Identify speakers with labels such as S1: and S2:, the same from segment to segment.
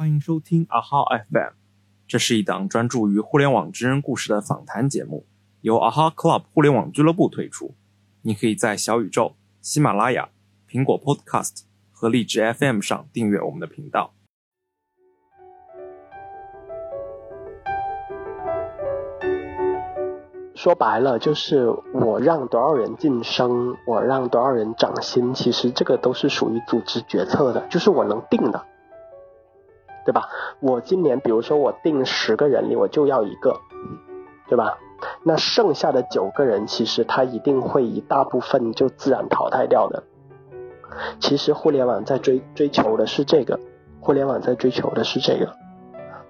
S1: 欢迎收听阿哈 FM，这是一档专注于互联网真人故事的访谈节目，由阿哈 Club 互联网俱乐部推出。你可以在小宇宙、喜马拉雅、苹果 Podcast 和荔枝 FM 上订阅我们的频道。
S2: 说白了，就是我让多少人晋升，我让多少人涨薪，其实这个都是属于组织决策的，就是我能定的，对吧？我今年比如说我定十个人里，我就要一个，对吧？那剩下的九个人，其实他一定会一大部分就自然淘汰掉的。其实互联网在追追求的是这个，互联网在追求的是这个，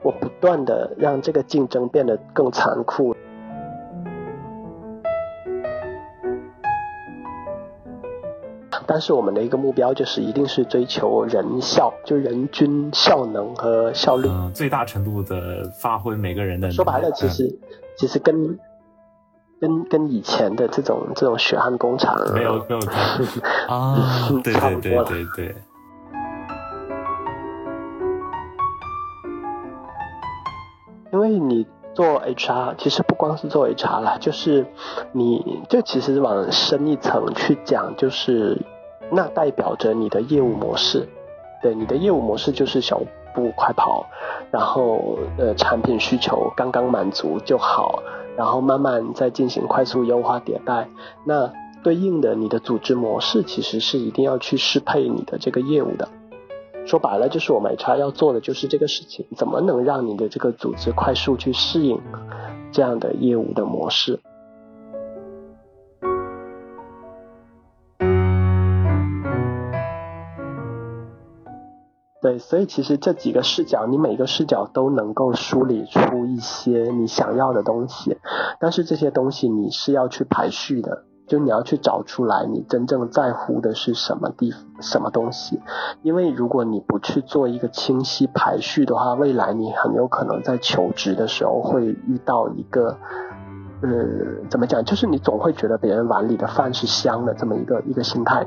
S2: 我不断的让这个竞争变得更残酷。但是我们的一个目标就是一定是追求人效，就人均效能和效率，
S1: 最大程度的发挥每个人的。
S2: 说白了，其实其实跟跟跟以前的这种这种血汗工厂
S1: 没有没有 啊，对对对对对。
S2: 因为你做 HR，其实不光是做 HR 啦，就是你就其实往深一层去讲，就是。那代表着你的业务模式，对，你的业务模式就是小步快跑，然后呃产品需求刚刚满足就好，然后慢慢再进行快速优化迭代。那对应的你的组织模式其实是一定要去适配你的这个业务的。说白了就是我们 HR 要做的就是这个事情，怎么能让你的这个组织快速去适应这样的业务的模式？对，所以其实这几个视角，你每个视角都能够梳理出一些你想要的东西，但是这些东西你是要去排序的，就你要去找出来你真正在乎的是什么地什么东西，因为如果你不去做一个清晰排序的话，未来你很有可能在求职的时候会遇到一个，呃，怎么讲，就是你总会觉得别人碗里的饭是香的这么一个一个心态。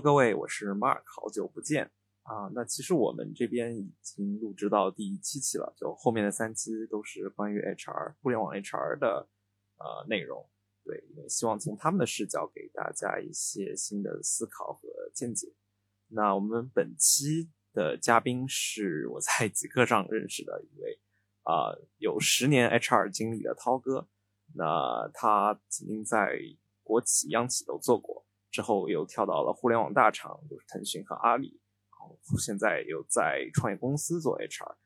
S1: 各位，我是 Mark，好久不见啊！那其实我们这边已经录制到第七期了，就后面的三期都是关于 HR、互联网 HR 的呃内容。对，也希望从他们的视角给大家一些新的思考和见解。那我们本期的嘉宾是我在极客上认识的一位啊，有十年 HR 经历的涛哥。那他曾经在国企、央企都做过。之后又跳到了互联网大厂，就是腾讯和阿里，然后现在又在创业公司做 HR。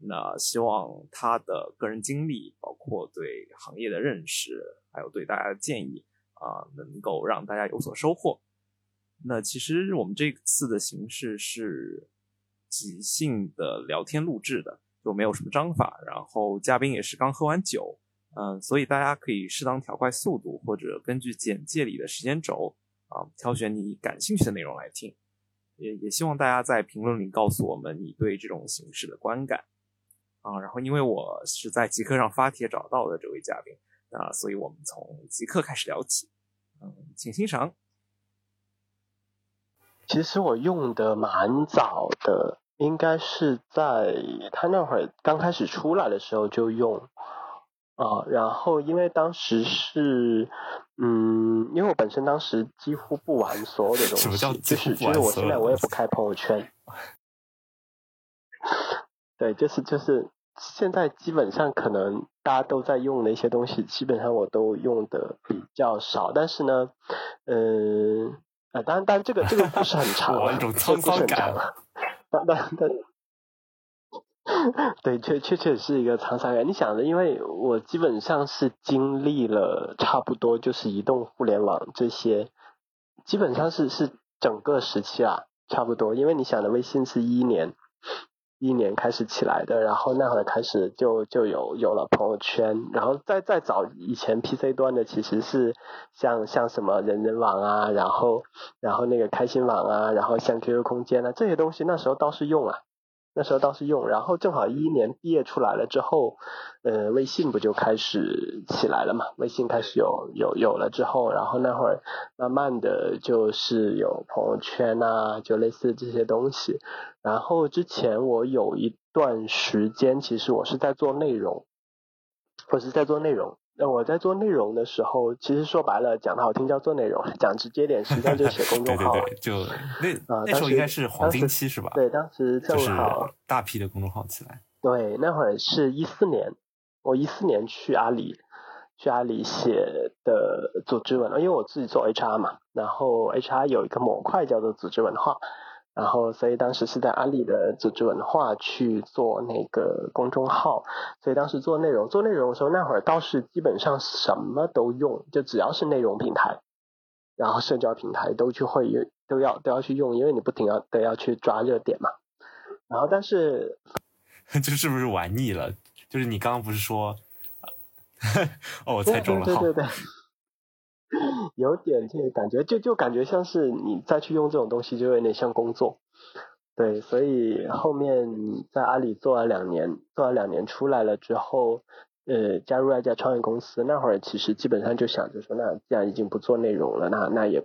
S1: 那希望他的个人经历，包括对行业的认识，还有对大家的建议啊，能够让大家有所收获。那其实我们这次的形式是即兴的聊天录制的，就没有什么章法，然后嘉宾也是刚喝完酒，嗯，所以大家可以适当调快速度，或者根据简介里的时间轴。啊，挑选你感兴趣的内容来听，也也希望大家在评论里告诉我们你对这种形式的观感啊。然后，因为我是在极客上发帖找到的这位嘉宾啊，所以我们从极客开始聊起。嗯，请欣赏。
S2: 其实我用的蛮早的，应该是在他那会儿刚开始出来的时候就用。啊，然后因为当时是，嗯，因为我本身当时几乎不玩所有的东西，就是就是我现在我也不开朋友圈，对，就是就是现在基本上可能大家都在用的一些东西，基本上我都用的比较少，但是呢，嗯，啊，当然，当然这个这个不是很长，
S1: 这个不是很长，
S2: 但但但。对，确确确是一个沧桑感。你想的，因为我基本上是经历了差不多就是移动互联网这些，基本上是是整个时期啊，差不多。因为你想的，微信是一年一年开始起来的，然后那会儿开始就就有有了朋友圈，然后再再早以前 PC 端的其实是像像什么人人网啊，然后然后那个开心网啊，然后像 QQ 空间啊这些东西，那时候倒是用啊。那时候倒是用，然后正好一一年毕业出来了之后，呃，微信不就开始起来了嘛？微信开始有有有了之后，然后那会儿慢慢的就是有朋友圈啊，就类似这些东西。然后之前我有一段时间，其实我是在做内容，我是在做内容。那我在做内容的时候，其实说白了，讲的好听叫做内容，讲直接点，实际上就写公众号。
S1: 对对对，就那那时候应该是黄金期是吧？
S2: 对，当时正好
S1: 大批的公众号起来。
S2: 对，那会儿是一四年，我一四年去阿里，去阿里写的组织文，因为我自己做 HR 嘛，然后 HR 有一个模块叫做组织文化。然后，所以当时是在阿里的组织文化去做那个公众号，所以当时做内容，做内容的时候，那会儿倒是基本上什么都用，就只要是内容平台，然后社交平台都去会用，都要都要去用，因为你不停要都要去抓热点嘛。然后，但是
S1: 这是不是玩腻了？就是你刚刚不是说，哦，我猜中了，
S2: 对对对。有点这个感觉，就就感觉像是你再去用这种东西，就有点像工作。对，所以后面在阿里做了两年，做了两年出来了之后，呃，加入了一家创业公司。那会儿其实基本上就想着说，那既然已经不做内容了，那那也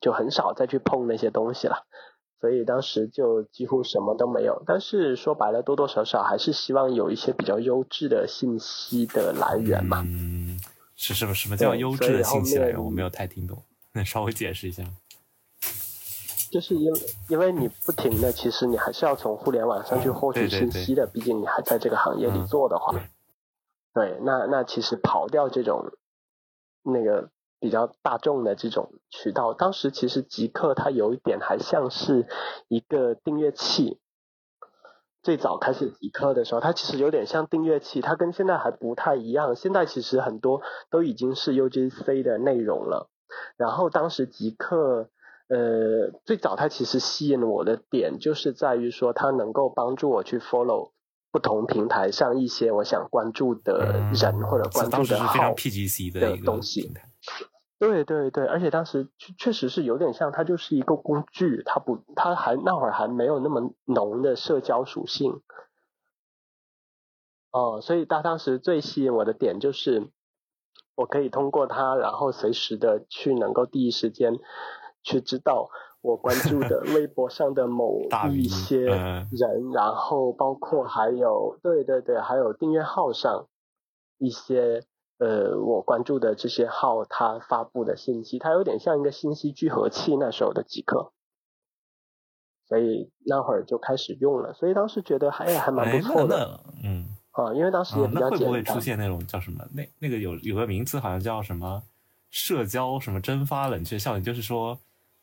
S2: 就很少再去碰那些东西了。所以当时就几乎什么都没有。但是说白了，多多少少还是希望有一些比较优质的信息的来源嘛。
S1: 是什么？什么叫优质的信息来源？我没有太听懂，那稍微解释一下。
S2: 就是因为因为你不停的，其实你还是要从互联网上去获取信息的，毕竟你还在这个行业里做的话。对，那那其实跑掉这种那个比较大众的这种渠道，当时其实极客它有一点还像是一个订阅器。最早开始极客的时候，它其实有点像订阅器，它跟现在还不太一样。现在其实很多都已经是 UGC 的内容了。然后当时极客，呃，最早它其实吸引我的点就是在于说，它能够帮助我去 follow 不同平台上一些我想关注的人或者关注的号的东西。对对对，而且当时确确实是有点像，它就是一个工具，它不，它还那会儿还没有那么浓的社交属性。哦，所以它当时最吸引我的点就是，我可以通过它，然后随时的去能够第一时间去知道我关注的 微博上的某一些人，然后包括还有对对对，还有订阅号上一些。呃，我关注的这些号，它发布的信息，它有点像一个信息聚合器那时候的极客，所以那会儿就开始用了，所以当时觉得还还蛮不错的，
S1: 嗯，
S2: 啊，因为当时也比较简单。
S1: 会不会出现那种叫什么？那那个有有个名词好像叫什么社交什么蒸发冷却效应，就是说，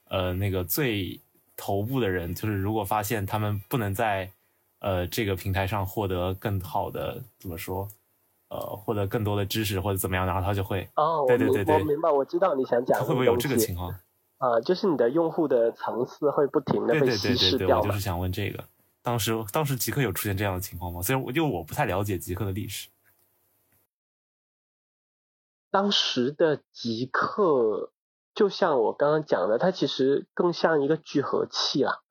S1: 呃，那个最头部的人，就是如果发现他们不能在呃这个平台上获得更好的，怎么说？呃，获得更多的知识或者怎么样，然后他就会
S2: 哦，
S1: 对对对对，
S2: 我明白，我知道你想讲，
S1: 会不会有这个情况？
S2: 啊，就是你的用户的层次会不停的被稀释
S1: 掉。我就是想问这个，当时当时极客有出现这样的情况吗？虽然我因为我不太了解极客的历史，
S2: 当时的极客就像我刚刚讲的，它其实更像一个聚合器啦。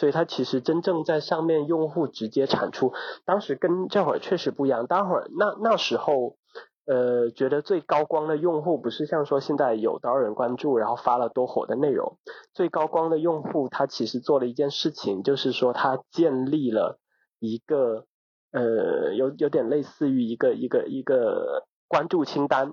S2: 所以它其实真正在上面用户直接产出，当时跟这会儿确实不一样。待会儿那那时候，呃，觉得最高光的用户不是像说现在有多少人关注，然后发了多火的内容。最高光的用户，他其实做了一件事情，就是说他建立了一个呃，有有点类似于一个一个一个关注清单。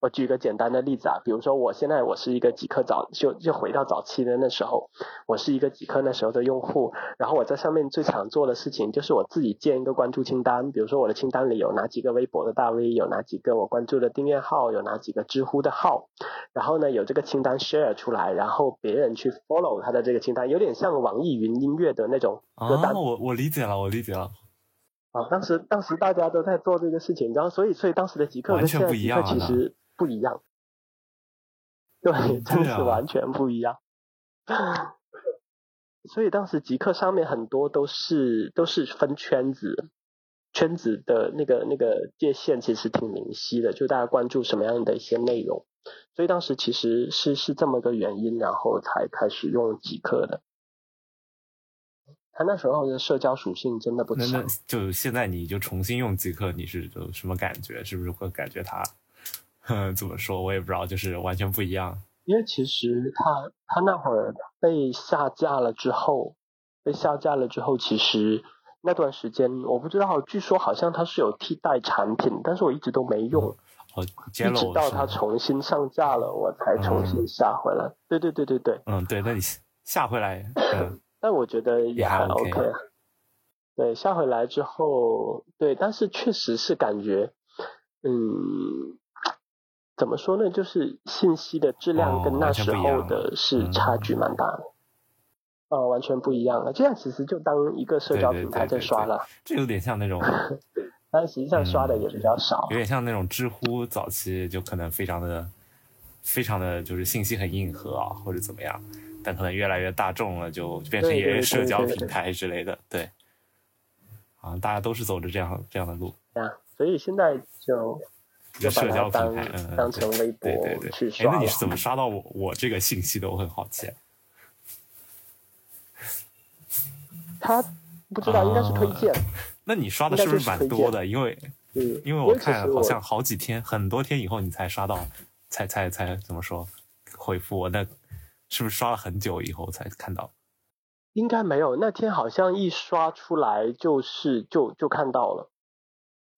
S2: 我举一个简单的例子啊，比如说我现在我是一个极客早就就回到早期的那时候，我是一个极客那时候的用户，然后我在上面最常做的事情就是我自己建一个关注清单，比如说我的清单里有哪几个微博的大 V，有哪几个我关注的订阅号，有哪几个知乎的号，然后呢有这个清单 share 出来，然后别人去 follow 他的这个清单，有点像网易云音乐的那种歌单。
S1: 我我理解了，我理解了。
S2: 啊，当时当时大家都在做这个事情，然后所以所以当时的极客跟现在极客其实。不一样，对，真是完全不一样。所以当时极客上面很多都是都是分圈子，圈子的那个那个界限其实挺明晰的，就大家关注什么样的一些内容。所以当时其实是是这么个原因，然后才开始用极客的。他那时候的社交属性真的不强。
S3: 那那就现在你就重新用极客，你是有什么感觉？是不是会感觉它，怎么说？我也不知道，就是完全不一样。
S2: 因为其实他他那会儿被下架了之后，被下架了之后，其实那段时间我不知道，据说好像它是有替代产品，但是我一直都没用。
S3: 哦，
S2: 一直到它重新上架了，我才重新下回来。对对对对对。
S3: 嗯，对，那你下回来，嗯。
S2: 但我觉得也还 OK。对，下回来之后，对，但是确实是感觉，嗯，怎么说呢？就是信息的质量跟那时候的是差距蛮大的。哦，完全不一样了。这样其实就当一个社交平台在刷了。
S3: 这有点像那种。
S2: 但实际上刷的也比较少。
S3: 有点像那种知乎早期就可能非常的、非常的就是信息很硬核啊，或者怎么样。但可能越来越大众了，就变成一个社交平台之类的，对。啊，大家都是走着这样这样的路。
S2: 对啊，所以现在就
S3: 就社交平台，
S2: 嗯，当成微博去刷。
S3: 哎，那你是怎么刷到我我这个信息的？我很好奇。
S2: 他不知道，应该是推荐。
S3: 那你刷的是不是蛮多的？因为，因为我看好像好几天、很多天以后你才刷到，才才才怎么说回复我那。是不是刷了很久以后才看到？
S2: 应该没有，那天好像一刷出来就是就就看到了。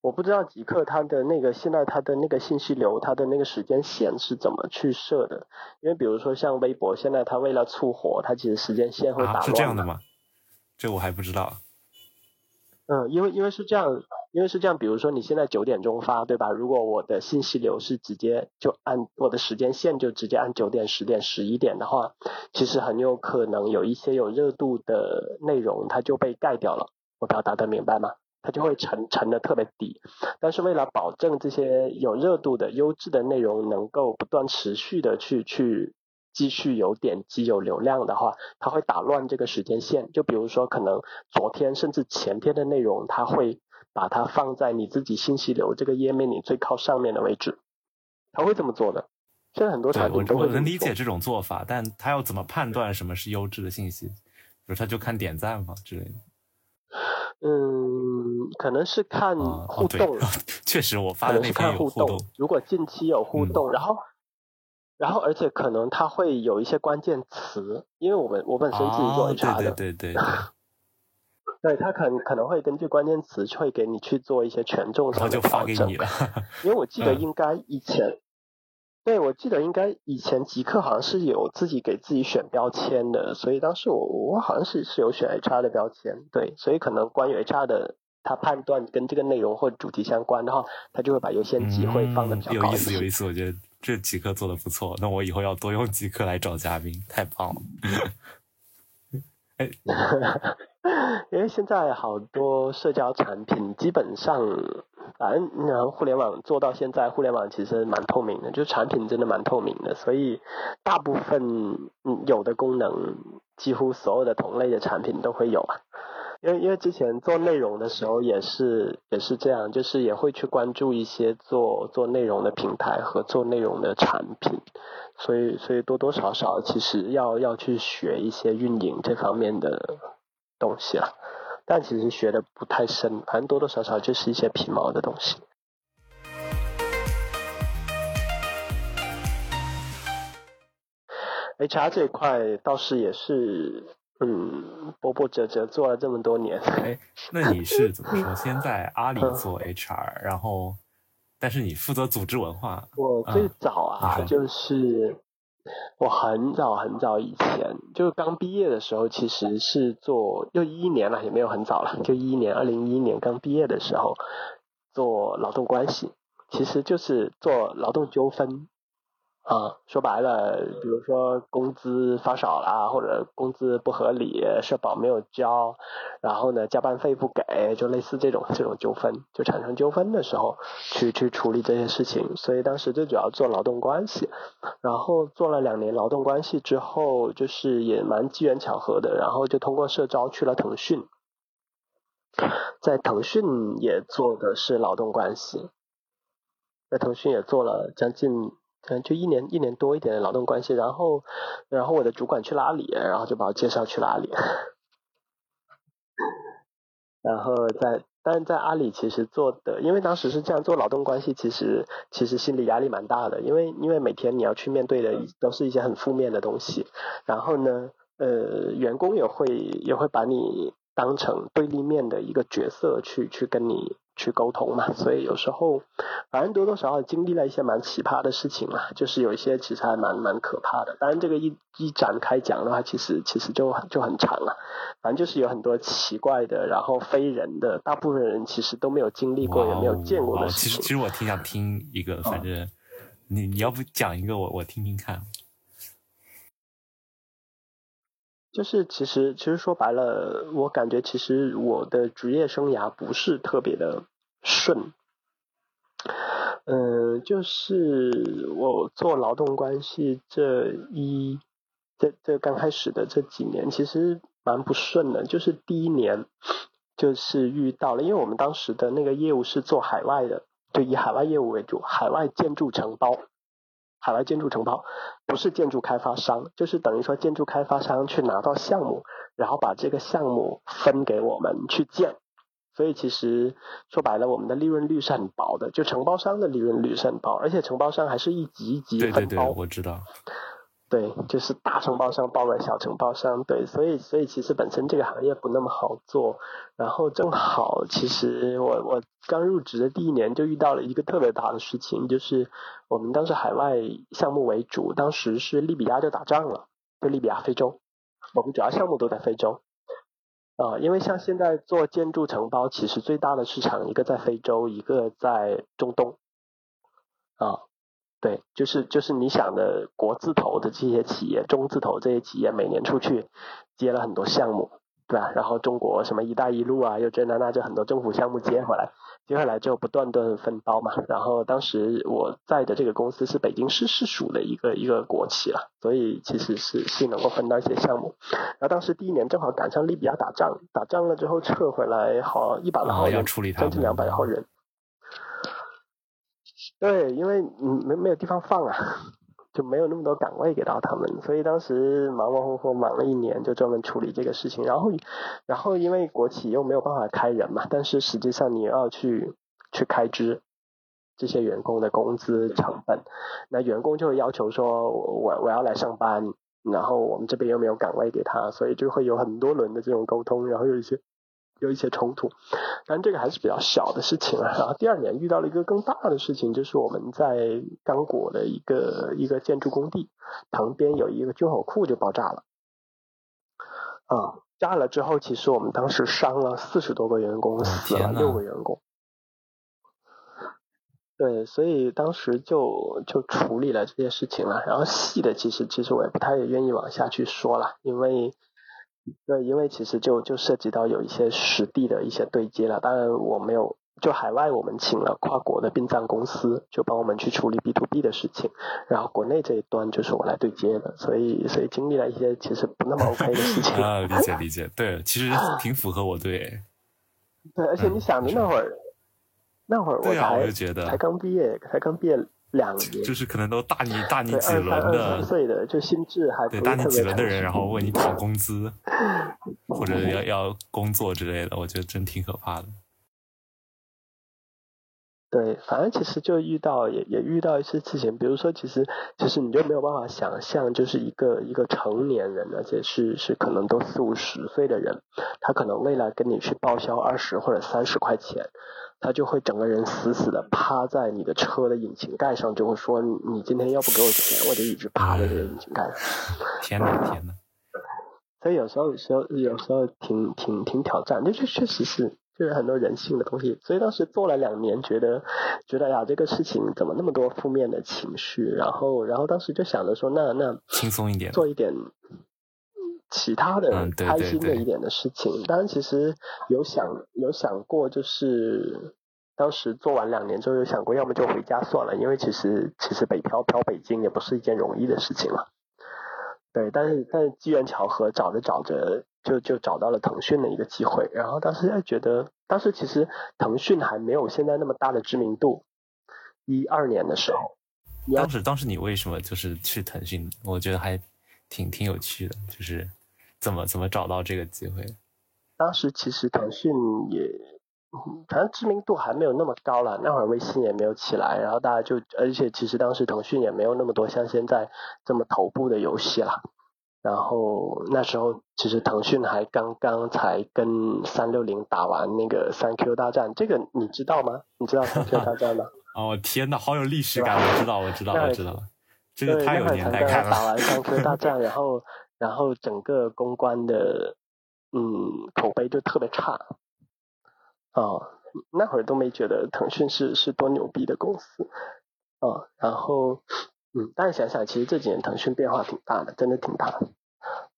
S2: 我不知道极客它的那个现在它的那个信息流，它的那个时间线是怎么去设的？因为比如说像微博，现在它为了促火，它其实时间线会打乱。
S3: 是这样的吗？这我还不知道。
S2: 嗯，因为因为是这样。因为是这样，比如说你现在九点钟发，对吧？如果我的信息流是直接就按我的时间线就直接按九点、十点、十一点的话，其实很有可能有一些有热度的内容它就被盖掉了。我表达的明白吗？它就会沉沉的特别低。但是为了保证这些有热度的优质的内容能够不断持续的去去继续有点击有流量的话，它会打乱这个时间线。就比如说可能昨天甚至前天的内容，它会。把它放在你自己信息流这个页面里最靠上面的位置，他会这么做的。现在很多产品都会
S3: 我能理解这种做法，但他要怎么判断什么是优质的信息？比如他就看点赞嘛之类的。
S2: 嗯，可能是看 互动。
S3: 确实，我发的那篇有互动。
S2: 如果近期有互动，然后，然后而且可能他会有一些关键词，因为我们我本身自己做 HR
S3: 的，对对对 对。
S2: 对他可能可能会根据关键词会给你去做一些权重上的
S3: 调整，
S2: 因为我记得 应该以前，对我记得应该以前极客好像是有自己给自己选标签的，所以当时我我好像是是有选 HR 的标签，对，所以可能关于 HR 的他判断跟这个内容或主题相关的话，他就会把优先级会放的比较
S3: 高。有意思，有意思，我觉得这极客做的不错，那我以后要多用极客来找嘉宾，太棒了。哎。
S2: 因为现在好多社交产品基本上，反正然后互联网做到现在，互联网其实蛮透明的，就产品真的蛮透明的，所以大部分有的功能，几乎所有的同类的产品都会有啊。因为因为之前做内容的时候也是也是这样，就是也会去关注一些做做内容的平台和做内容的产品，所以所以多多少少其实要要去学一些运营这方面的。东西了，但其实学的不太深，反正多多少少就是一些皮毛的东西。HR 这一块倒是也是，嗯，波波折折做了这么多年。
S3: 哎，那你是怎么说？先在阿里做 HR，然后，但是你负责组织文化。
S2: 我最早啊，就是。我很早很早以前，就刚毕业的时候，其实是做，又一一年了，也没有很早了，就一一年，二零一一年刚毕业的时候，做劳动关系，其实就是做劳动纠纷。啊，说白了，比如说工资发少了，或者工资不合理，社保没有交，然后呢加班费不给，就类似这种这种纠纷，就产生纠纷的时候，去去处理这些事情。所以当时最主要做劳动关系，然后做了两年劳动关系之后，就是也蛮机缘巧合的，然后就通过社招去了腾讯，在腾讯也做的是劳动关系，在腾讯也做了将近。嗯，就一年一年多一点的劳动关系，然后，然后我的主管去了阿里，然后就把我介绍去了阿里。然后在，但是在阿里其实做的，因为当时是这样做劳动关系，其实其实心理压力蛮大的，因为因为每天你要去面对的都是一些很负面的东西，然后呢，呃，员工也会也会把你当成对立面的一个角色去去跟你。去沟通嘛，所以有时候反正多多少少经历了一些蛮奇葩的事情嘛，就是有一些其实还蛮蛮可怕的。当然这个一一展开讲的话，其实其实就就很长了。反正就是有很多奇怪的，然后非人的，大部分人其实都没有经历过，也没有见过的事
S1: 情。其实其实我挺想听一个，反正你你要不讲一个我我听听看。
S2: 就是其实其实说白了，我感觉其实我的职业生涯不是特别的顺，嗯，就是我做劳动关系这一这这刚开始的这几年，其实蛮不顺的。就是第一年就是遇到了，因为我们当时的那个业务是做海外的，就以海外业务为主，海外建筑承包。海外建筑承包不是建筑开发商，就是等于说建筑开发商去拿到项目，然后把这个项目分给我们去建。所以其实说白了，我们的利润率是很薄的，就承包商的利润率是很薄，而且承包商还是一级一级分包。
S1: 对对对，我知道。
S2: 对，就是大承包商包了小承包商，对，所以所以其实本身这个行业不那么好做，然后正好其实我我刚入职的第一年就遇到了一个特别大的事情，就是我们当时海外项目为主，当时是利比亚就打仗了，就利比亚非洲，我们主要项目都在非洲，啊，因为像现在做建筑承包，其实最大的市场一个在非洲，一个在中东，啊。对，就是就是你想的国字头的这些企业，中字头这些企业，每年出去接了很多项目，对吧？然后中国什么“一带一路”啊，又这那那，就很多政府项目接回来，接回来之后不断的分包嘛。然后当时我在的这个公司是北京市市属的一个一个国企了，所以其实是是能够分到一些项目。然后当时第一年正好赶上利比亚打仗，打仗了之后撤回来，好一百来号人，将近两百号人。对，因为嗯没没有地方放啊，就没有那么多岗位给到他们，所以当时忙忙活活忙了一年，就专门处理这个事情。然后，然后因为国企又没有办法开人嘛，但是实际上你要去去开支这些员工的工资成本，那员工就会要求说，我我要来上班，然后我们这边又没有岗位给他，所以就会有很多轮的这种沟通，然后有一些。有一些冲突，但这个还是比较小的事情啊。然后第二年遇到了一个更大的事情，就是我们在刚果的一个一个建筑工地旁边有一个军火库就爆炸了。啊，炸了之后，其实我们当时伤了四十多个员工，死了六个员工。对，所以当时就就处理了这些事情了。然后细的，其实其实我也不太愿意往下去说了，因为。对，因为其实就就涉及到有一些实地的一些对接了。当然我没有，就海外我们请了跨国的殡葬公司，就帮我们去处理 B to B 的事情。然后国内这一端就是我来对接的，所以所以经历了一些其实不那么 OK 的事情。
S1: 啊，理解理解，对，其实 挺符合我对。
S2: 对，而且你想着那会儿，那会儿我才才刚毕业，才刚毕业。两年，
S1: 就是可能都大你大你几轮的，
S2: 岁的就心智还
S1: 对大你几轮的人，然后问你讨工资，或者要要工作之类的，我觉得真挺可怕的。
S2: 对，反正其实就遇到也也遇到一些事情，比如说，其实其实你就没有办法想象，就是一个一个成年人，而且是是可能都四五十岁的人，他可能为了跟你去报销二十或者三十块钱。他就会整个人死死的趴在你的车的引擎盖上，就会说：“你今天要不给我钱，我就一直趴在这个引擎盖上。”
S1: 天哪，天哪！
S2: 所以有时候，有时候，有时候挺挺挺挑战，这确确实是就是很多人性的东西。所以当时做了两年，觉得觉得呀，这个事情怎么那么多负面的情绪？然后，然后当时就想着说：“那那
S1: 轻松一点，
S2: 做一点。”其他的开心的一点的事情，当然其实有想有想过，就是当时做完两年之后，有想过要么就回家算了，因为其实其实北漂漂北京也不是一件容易的事情嘛。对，但是但是机缘巧合，找着找着就就找到了腾讯的一个机会，然后当时还觉得，当时其实腾讯还没有现在那么大的知名度，一二年的时候。
S1: 当时当时你为什么就是去腾讯？我觉得还挺挺有趣的，就是。怎么怎么找到这个机会？
S2: 当时其实腾讯也，反正知名度还没有那么高了，那会儿微信也没有起来，然后大家就，而且其实当时腾讯也没有那么多像现在这么头部的游戏了。然后那时候其实腾讯还刚刚才跟三六零打完那个三 Q 大战，这个你知道吗？你知道三 Q 大战吗？
S1: 哦天呐，好有历史感！我知道，我知道，我知道了，这个太有年代
S2: 感了。打完三 Q 大战，然后然后整个公关的嗯口碑就特别差。哦，那会儿都没觉得腾讯是是多牛逼的公司。哦，然后。嗯，但是想想，其实这几年腾讯变化挺大的，真的挺大的，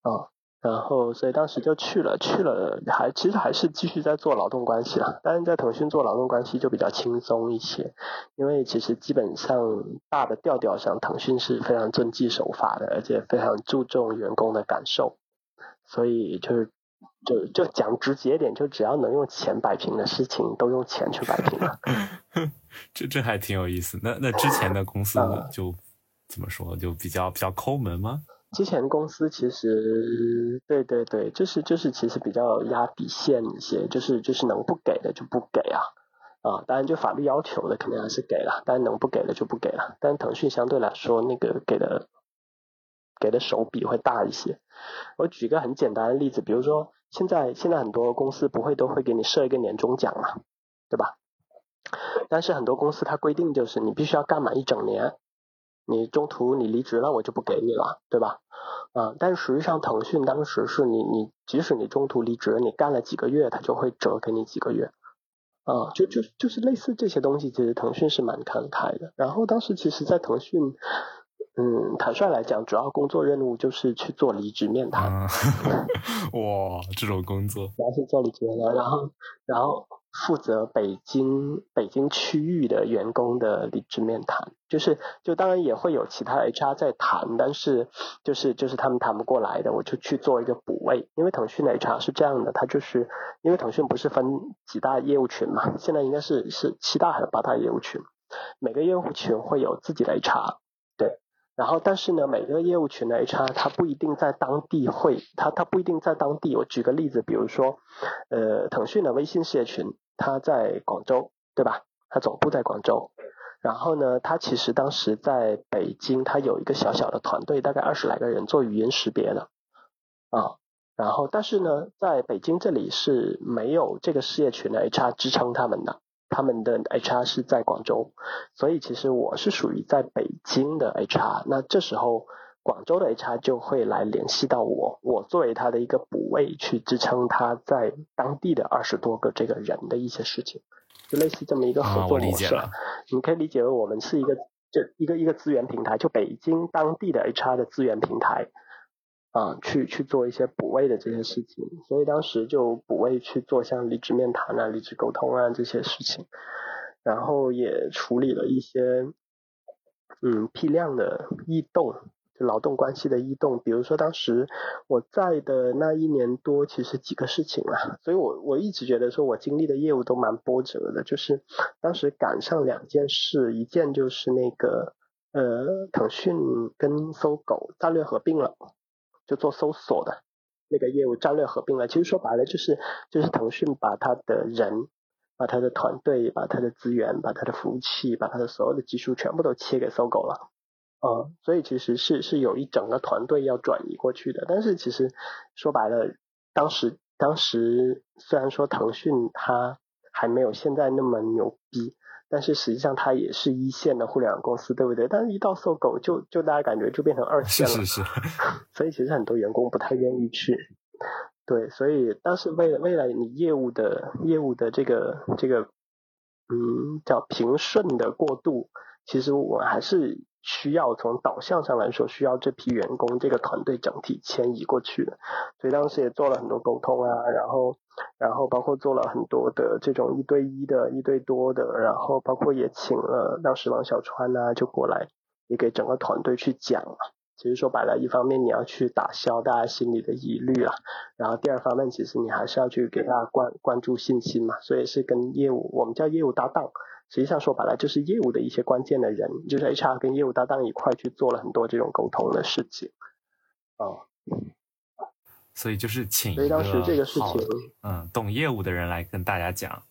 S2: 哦，然后所以当时就去了，去了还其实还是继续在做劳动关系了，但是在腾讯做劳动关系就比较轻松一些，因为其实基本上大的调调上，腾讯是非常遵纪守法的，而且非常注重员工的感受，所以就是就就讲直接点，就只要能用钱摆平的事情，都用钱去摆平了。
S1: 这这还挺有意思。那那之前的公司就。怎么说就比较比较抠门吗？
S2: 之前公司其实对对对，就是就是其实比较压底线一些，就是就是能不给的就不给啊啊，当然就法律要求的肯定还是给了，但能不给的就不给了。但腾讯相对来说那个给的给的手笔会大一些。我举个很简单的例子，比如说现在现在很多公司不会都会给你设一个年终奖嘛，对吧？但是很多公司它规定就是你必须要干满一整年。你中途你离职了，我就不给你了，对吧？啊，但实际上腾讯当时是你你即使你中途离职，你干了几个月，它就会折给你几个月，啊，就就就是类似这些东西，其实腾讯是蛮慷慨的。然后当时其实，在腾讯，嗯，坦率来讲，主要工作任务就是去做离职面谈。
S1: 哇，这种工作，
S2: 主要是做离职面谈，然后然后。负责北京北京区域的员工的离职面谈，就是就当然也会有其他 HR 在谈，但是就是就是他们谈不过来的，我就去做一个补位。因为腾讯的 HR 是这样的，他就是因为腾讯不是分几大业务群嘛，现在应该是是七大还是八大业务群，每个业务群会有自己的 HR。然后，但是呢，每个业务群的 HR 他不一定在当地会，他他不一定在当地。我举个例子，比如说，呃，腾讯的微信事业群，他在广州，对吧？他总部在广州。然后呢，他其实当时在北京，他有一个小小的团队，大概二十来个人做语音识别的，啊。然后，但是呢，在北京这里是没有这个事业群的 HR 支撑他们的。他们的 HR 是在广州，所以其实我是属于在北京的 HR。那这时候广州的 HR 就会来联系到我，我作为他的一个补位去支撑他在当地的二十多个这个人的一些事情，就类似这么一个合作模式。你可以理解为我们是一个这一个一个资源平台，就北京当地的 HR 的资源平台。啊，去去做一些补位的这些事情，所以当时就补位去做像离职面谈啊、离职沟通啊这些事情，然后也处理了一些嗯批量的异动，就就劳动关系的异动。比如说当时我在的那一年多，其实几个事情啊，所以我我一直觉得说我经历的业务都蛮波折的，就是当时赶上两件事，一件就是那个呃腾讯跟搜狗战略合并了。就做搜索的那个业务战略合并了，其实说白了就是就是腾讯把他的人、把他的团队、把他的资源、把他的服务器、把他的所有的技术全部都切给搜狗了，啊，所以其实是是有一整个团队要转移过去的。但是其实说白了，当时当时虽然说腾讯它还没有现在那么牛逼。但是实际上它也是一线的互联网公司，对不对？但是一到搜狗，就就大家感觉就变成二线了。
S1: 是是是。
S2: 所以其实很多员工不太愿意去。对，所以但是为了未来你业务的业务的这个这个，嗯，叫平顺的过渡，其实我还是。需要从导向上来说，需要这批员工这个团队整体迁移过去的，所以当时也做了很多沟通啊，然后，然后包括做了很多的这种一对一的、一对多的，然后包括也请了当时王小川啊就过来，也给整个团队去讲了。其实说白了，一方面你要去打消大家心里的疑虑啊，然后第二方面其实你还是要去给大家灌灌注信心嘛，所以是跟业务，我们叫业务搭档。实际上说白了，就是业务的一些关键的人，就是 HR 跟业务搭档一块去做了很多这种沟通的事情。哦，
S1: 所以就是请一
S2: 所以当时这个事
S1: 好
S2: 情，
S1: 嗯懂业务的人来跟大家讲，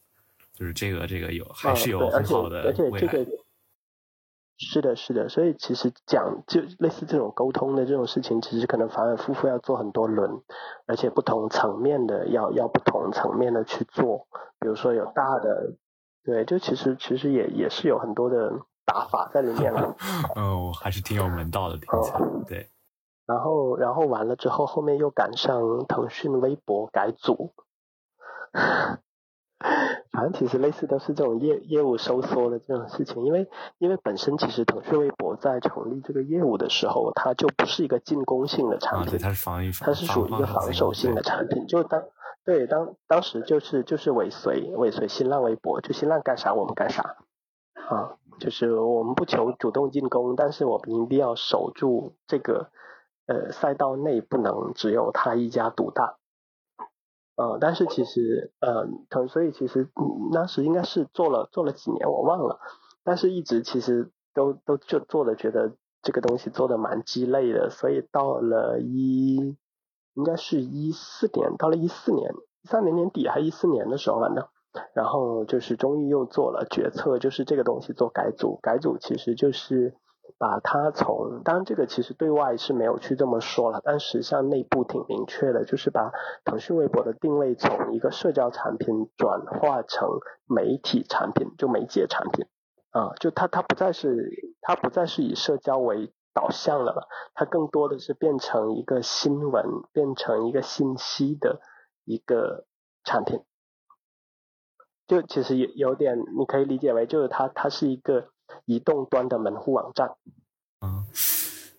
S1: 就是这个这个有还
S2: 嗯
S1: 是有，很好的
S2: 而且。这个是的，是的，所以其实讲就类似这种沟通的这种事情，其实可能反反复复要做很多轮，而且不同层面的要要不同层面的去做，比如说有大的，对，就其实其实也也是有很多的打法在里面了。
S1: 嗯，我还是挺有门道的，听起来。对，
S2: 然后然后完了之后，后面又赶上腾讯微博改组，反正其实类似都是这种业业务收缩的这种事情，因为因为本身其实腾讯微博在成立这个业务的时候，它就不是一个进攻性的产
S1: 啊，
S2: 品，
S1: 对，它是防御，
S2: 它是属于一个防守性的产品，就当对当当时就是就是尾随尾随新浪微博，就新浪干啥我们干啥啊，就是我们不求主动进攻，但是我们一定要守住这个呃赛道内不能只有他一家独大。呃，但是其实，呃，腾所以其实、嗯、当时应该是做了做了几年，我忘了，但是一直其实都都就做的觉得这个东西做的蛮鸡肋的，所以到了一应该是一四年，到了一四年，一三年年底还一四年的时候，反正，然后就是终于又做了决策，就是这个东西做改组，改组其实就是把它从，当然这个其实对外是没有去这么说了，但实际上内部挺明确的，就是把腾讯微博的定位从一个社交产品转化成媒体产品，就媒介产品。啊，就它它不再是它不再是以社交为导向了，它更多的是变成一个新闻，变成一个信息的一个产品。就其实有有点，你可以理解为就是它它是一个移动端的门户网站，
S1: 嗯，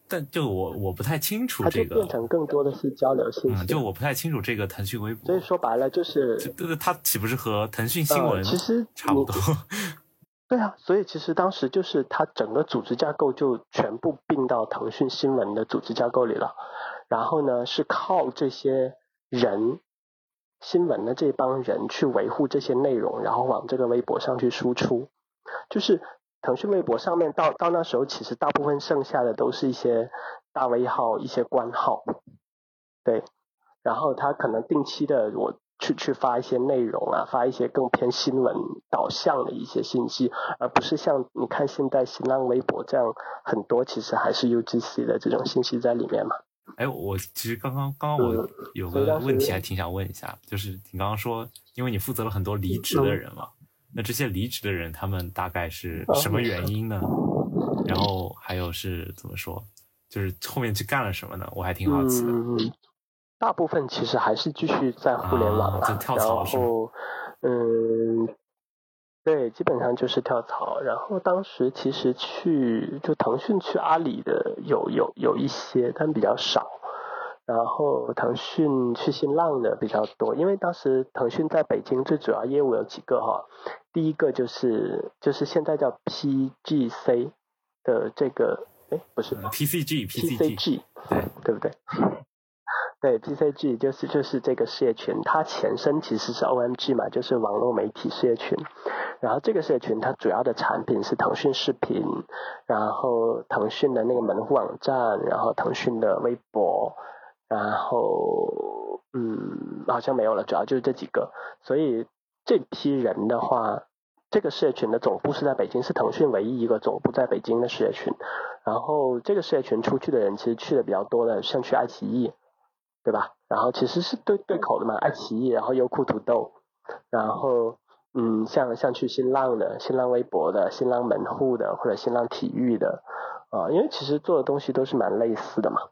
S1: 但就我我不太清楚这个
S2: 它就变，成更多的是交流信息。
S1: 嗯，就我不太清楚这个腾讯微博，
S2: 所以说白了就是
S1: 它岂不是和腾讯新闻
S2: 呃、其实
S1: 差不多？
S2: 对啊，所以其实当时就是它整个组织架构就全部并到腾讯新闻的组织架构里了，然后呢是靠这些人，新闻的这帮人去维护这些内容，然后往这个微博上去输出，就是腾讯微博上面到到那时候其实大部分剩下的都是一些大 V 号、一些官号，对，然后他可能定期的我。去去发一些内容啊，发一些更偏新闻导向的一些信息，而不是像你看现在新浪微博这样很多其实还是 UGC 的这种信息在里面嘛。
S1: 哎，我其实刚刚刚刚我
S2: 嗯
S1: 有个问题还挺想问一下，就是你刚刚说，因为你负责了很多离职的人嘛，那这些离职的人他们大概是什么原因呢？然后还有是怎么说，就是后面去干了什么呢？我还挺好奇的。
S2: 嗯，大部分其实还是继续在互联网啦，
S1: 啊跳
S2: 然后嗯，对，基本上就是跳槽。然后当时其实去就腾讯去阿里的有有有一些，但比较少。然后腾讯去新浪的比较多，因为当时腾讯在北京最主要业务有几个哈，第一个就是就是现在叫 PGC 的这个，哎不是
S1: 呃 PCG PCG
S2: PCG
S1: 对
S2: 对不对？对，PCG 就是就是这个事业群，它前身其实是 OMG 嘛，就是网络媒体事业群。然后这个事业群它主要的产品是腾讯视频，然后腾讯的那个门户网站，然后腾讯的微博，然后嗯好像没有了，主要就是这几个。所以这批人的话，这个事业群的总部是在北京，是腾讯唯一一个总部在北京的事业群。然后这个事业群出去的人其实去的比较多的，像去爱奇艺。对吧？然后其实是对对口的嘛，爱奇艺，然后优酷土豆，然后嗯，像像去新浪的、新浪微博的、新浪门户的或者新浪体育的，啊、因为其实做的东西都是蛮类似的嘛。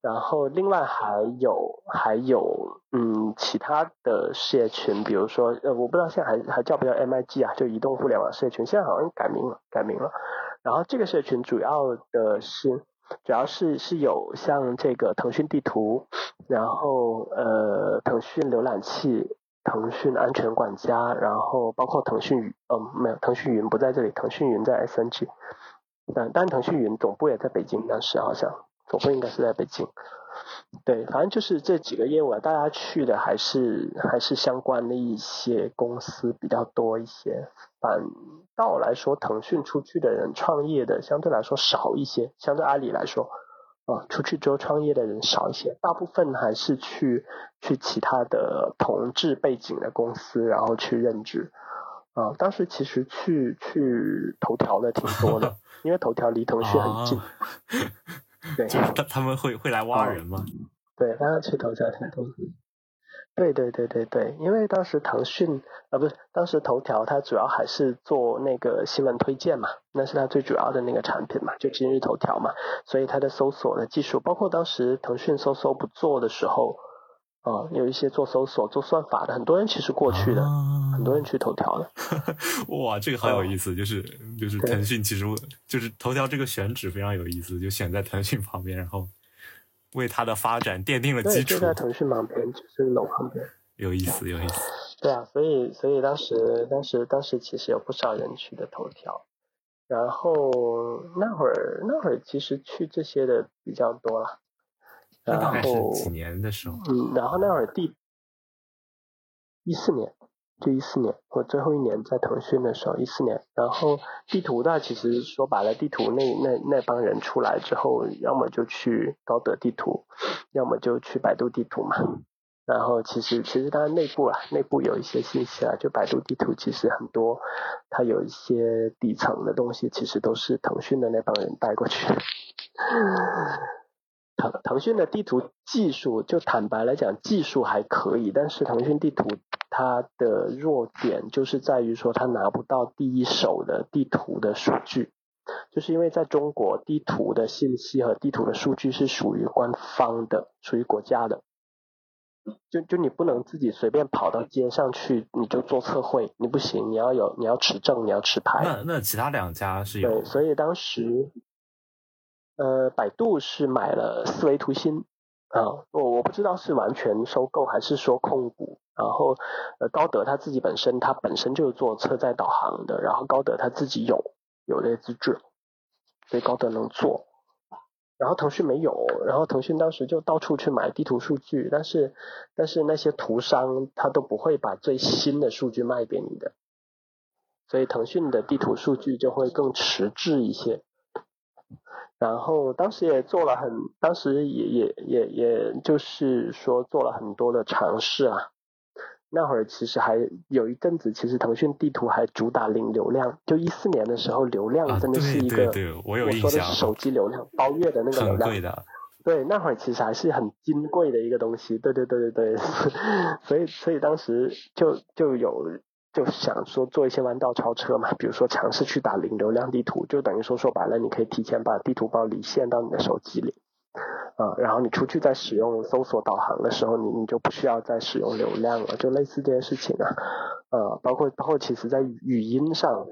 S2: 然后另外还有还有嗯其他的事业群，比如说呃我不知道现在还还叫不叫 MIG 啊，就移动互联网事业群，现在好像改名了改名了。然后这个事业群主要的是。主要是是有像这个腾讯地图，然后呃腾讯浏览器、腾讯安全管家，然后包括腾讯云，呃没有腾讯云不在这里，腾讯云在 SNG，但，但腾讯云总部也在北京，当时好像总部应该是在北京，对，反正就是这几个业务啊，大家去的还是还是相关的一些公司比较多一些，反倒来说，腾讯出去的人创业的相对来说少一些，相对阿里来说，啊，出去之后创业的人少一些，大部分还是去去其他的同质背景的公司，然后去任职。啊，当时其实去去头条的挺多的，因为头条离腾讯很近。对，
S1: 就 是他他们会会来挖人吗？
S2: 对，大家去头条挺多。对对对对对，因为当时腾讯啊不是，当时头条它主要还是做那个新闻推荐嘛，那是它最主要的那个产品嘛，就今日头条嘛，所以它的搜索的技术，包括当时腾讯搜搜不做的时候，啊，有一些做搜索做算法的，很多人其实过去的，很多人去头条的。
S1: 哇，这个好有意思，就是就是腾讯其实就是头条这个选址非常有意思，就选在腾讯旁边，然后。为它的发展奠定了基础。
S2: 就在腾讯旁边，就是楼旁边。
S1: 有意思，有意思。
S2: 对啊，所以所以当时当时当时其实有不少人去的头条，然后那会儿那会儿其实去这些的比较多了。然后
S1: 几年的时候。
S2: 嗯，然后那会儿第一四年。就一四年，我最后一年在腾讯的时候，一四年，然后地图的其实说白了，地图那那那帮人出来之后，要么就去高德地图，要么就去百度地图嘛。然后其实其实当然内部啊，内部有一些信息啊，就百度地图其实很多，它有一些底层的东西，其实都是腾讯的那帮人带过去的。腾腾讯的地图技术，就坦白来讲，技术还可以，但是腾讯地图。它的弱点就是在于说，它拿不到第一手的地图的数据，就是因为在中国，地图的信息和地图的数据是属于官方的，属于国家的。就就你不能自己随便跑到街上去，你就做测绘，你不行，你要有你要持证，你要持牌。
S1: 那那其他两家是有。
S2: 对，所以当时，呃，百度是买了思维图新。啊，我我不知道是完全收购还是说控股，然后呃高德他自己本身他本身就是做车载导航的，然后高德他自己有有这些资质，所以高德能做，然后腾讯没有，然后腾讯当时就到处去买地图数据，但是但是那些图商他都不会把最新的数据卖给你的，所以腾讯的地图数据就会更迟滞一些。然后当时也做了很，当时也也也也就是说做了很多的尝试啊。那会儿其实还有一阵子，其实腾讯地图还主打零流量。就一四年的时候，流量真的是一个，
S1: 我有
S2: 印象。我说的是手机流量，包月的那个流量。
S1: 对，
S2: 那会儿其实还是很金贵的一个东西。对对对对对。所以所以当时就就有。就想说做一些弯道超车嘛，比如说尝试去打零流量地图，就等于说说白了，你可以提前把地图包离线到你的手机里，啊，然后你出去再使用搜索导航的时候，你你就不需要再使用流量了，就类似这些事情啊，呃，包括包括其实在语音上，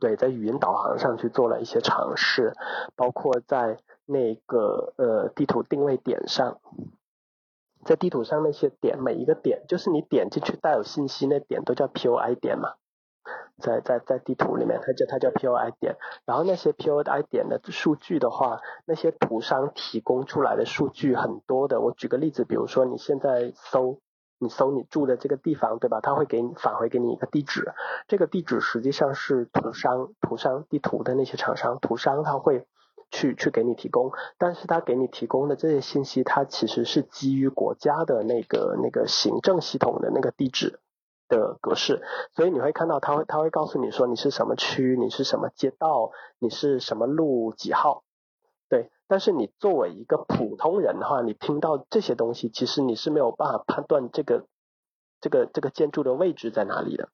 S2: 对，在语音导航上去做了一些尝试，包括在那个呃地图定位点上。在地图上那些点，每一个点就是你点进去带有信息那点都叫 POI 点嘛，在在在地图里面，它叫它叫 POI 点。然后那些 POI 点的数据的话，那些图商提供出来的数据很多的。我举个例子，比如说你现在搜，你搜你住的这个地方，对吧？它会给你返回给你一个地址，这个地址实际上是图商图商地图的那些厂商图商他会。去去给你提供，但是他给你提供的这些信息，它其实是基于国家的那个那个行政系统的那个地址的格式，所以你会看到他会他会告诉你说你是什么区，你是什么街道，你是什么路几号，对。但是你作为一个普通人的话，你听到这些东西，其实你是没有办法判断这个这个这个建筑的位置在哪里的，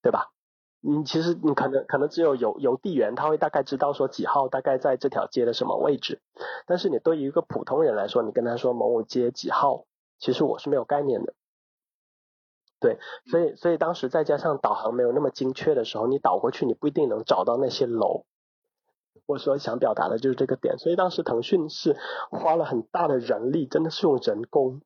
S2: 对吧？你其实你可能可能只有邮邮递员他会大概知道说几号大概在这条街的什么位置，但是你对于一个普通人来说，你跟他说某某街几号，其实我是没有概念的。对，所以所以当时再加上导航没有那么精确的时候，你导过去你不一定能找到那些楼。我说想表达的就是这个点，所以当时腾讯是花了很大的人力，真的是用人工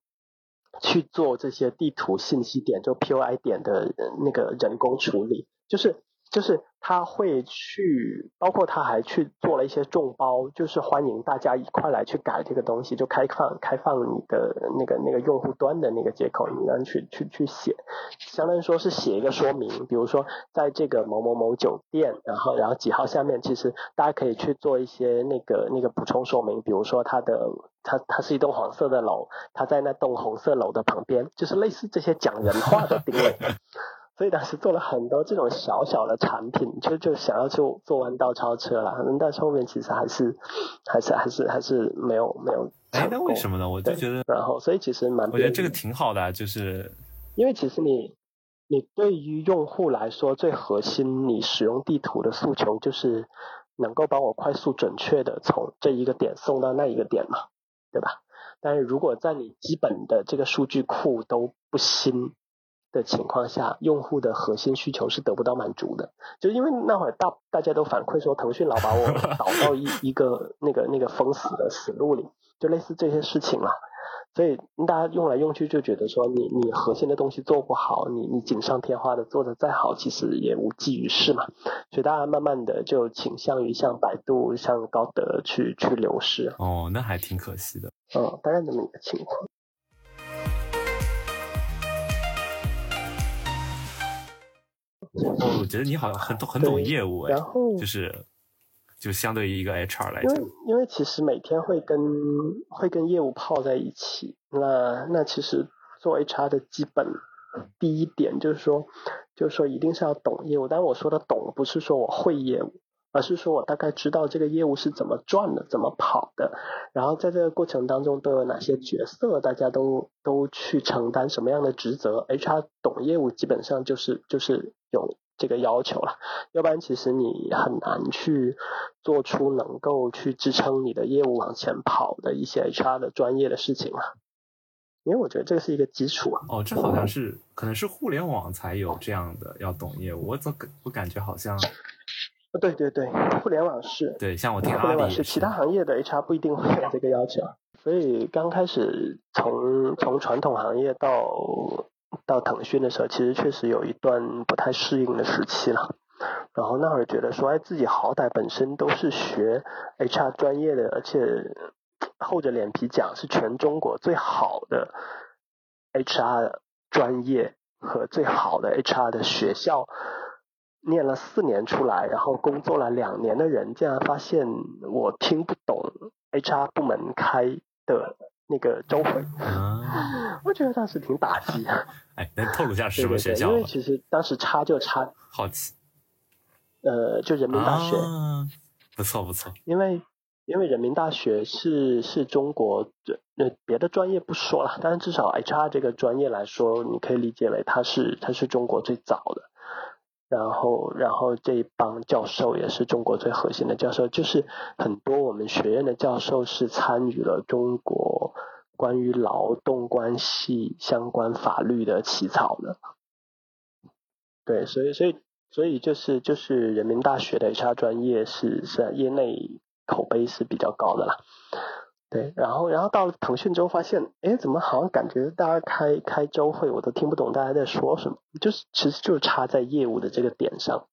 S2: 去做这些地图信息点，就 POI 点的那个人工处理。就是就是他会去，包括他还去做了一些众包，就是欢迎大家一块来去改这个东西，就开放开放你的那个那个用户端的那个接口，你让去去去写，相当于说是写一个说明，比如说在这个某某某酒店，然后然后几号下面，其实大家可以去做一些那个那个补充说明，比如说它的它它是一栋黄色的楼，它在那栋红色楼的旁边，就是类似这些讲人话的定位。所以当时做了很多这种小小的产品，就就想要做做弯道超车了，但是后面其实还是还是还是还是没有没有。
S3: 哎，那为什么呢？我就觉得，
S2: 然后所以其实蛮，
S3: 我觉得这个挺好的，就是
S2: 因为其实你你对于用户来说，最核心你使用地图的诉求就是能够帮我快速准确的从这一个点送到那一个点嘛，对吧？但是如果在你基本的这个数据库都不新。的情况下，用户的核心需求是得不到满足的，就因为那会儿大大家都反馈说，腾讯老把我导到一 一个那个那个封死的死路里，就类似这些事情嘛。所以大家用来用去就觉得说，你你核心的东西做不好，你你锦上添花的做的再好，其实也无济于事嘛。所以大家慢慢的就倾向于像百度、像高德去去流失。
S3: 哦，那还挺可惜的。
S2: 嗯，大概这么一个情况。
S3: 我觉得你好像很懂很懂业务，
S2: 然后
S3: 就是就相对于一个 HR 来
S2: 讲，因为因为其实每天会跟会跟业务泡在一起，那那其实做 HR 的基本第一点就是说，就是说一定是要懂业务。但我说的懂，不是说我会业务，而是说我大概知道这个业务是怎么转的，怎么跑的，然后在这个过程当中都有哪些角色，大家都都去承担什么样的职责。HR 懂业务，基本上就是就是。有这个要求了，要不然其实你很难去做出能够去支撑你的业务往前跑的一些 HR 的专业的事情了。因为我觉得这个是一个基础啊。
S3: 哦，这好像是可能是互联网才有这样的要懂业务，我总我感觉好像。
S2: 对对对，互联网是。
S3: 对，像我听
S2: 互联网
S3: 是
S2: 其他行业的 HR 不一定会有这个要求，所以刚开始从从传统行业到。到腾讯的时候，其实确实有一段不太适应的时期了。然后那会儿觉得说，哎，自己好歹本身都是学 HR 专业的，而且厚着脸皮讲是全中国最好的 HR 专业和最好的 HR 的学校，念了四年出来，然后工作了两年的人，竟然发现我听不懂 HR 部门开的。那个周会，我觉得当时挺打击。
S3: 哎，能透露一下是什么学校
S2: 因为其实当时差就差，
S3: 好奇。
S2: 呃，就人民大学，
S3: 不错不错。
S2: 因为因为人民大学是是中国，那别的专业不说了，但是至少 HR 这个专业来说，你可以理解为它是它是中国最早的。然后，然后这一帮教授也是中国最核心的教授，就是很多我们学院的教授是参与了中国关于劳动关系相关法律的起草的。对，所以，所以，所以就是就是人民大学的 HR 专业是是业内口碑是比较高的啦。对，然后，然后到了腾讯之后，发现，哎，怎么好像感觉大家开开周会，我都听不懂大家在说什么，就是其实就差在业务的这个点上，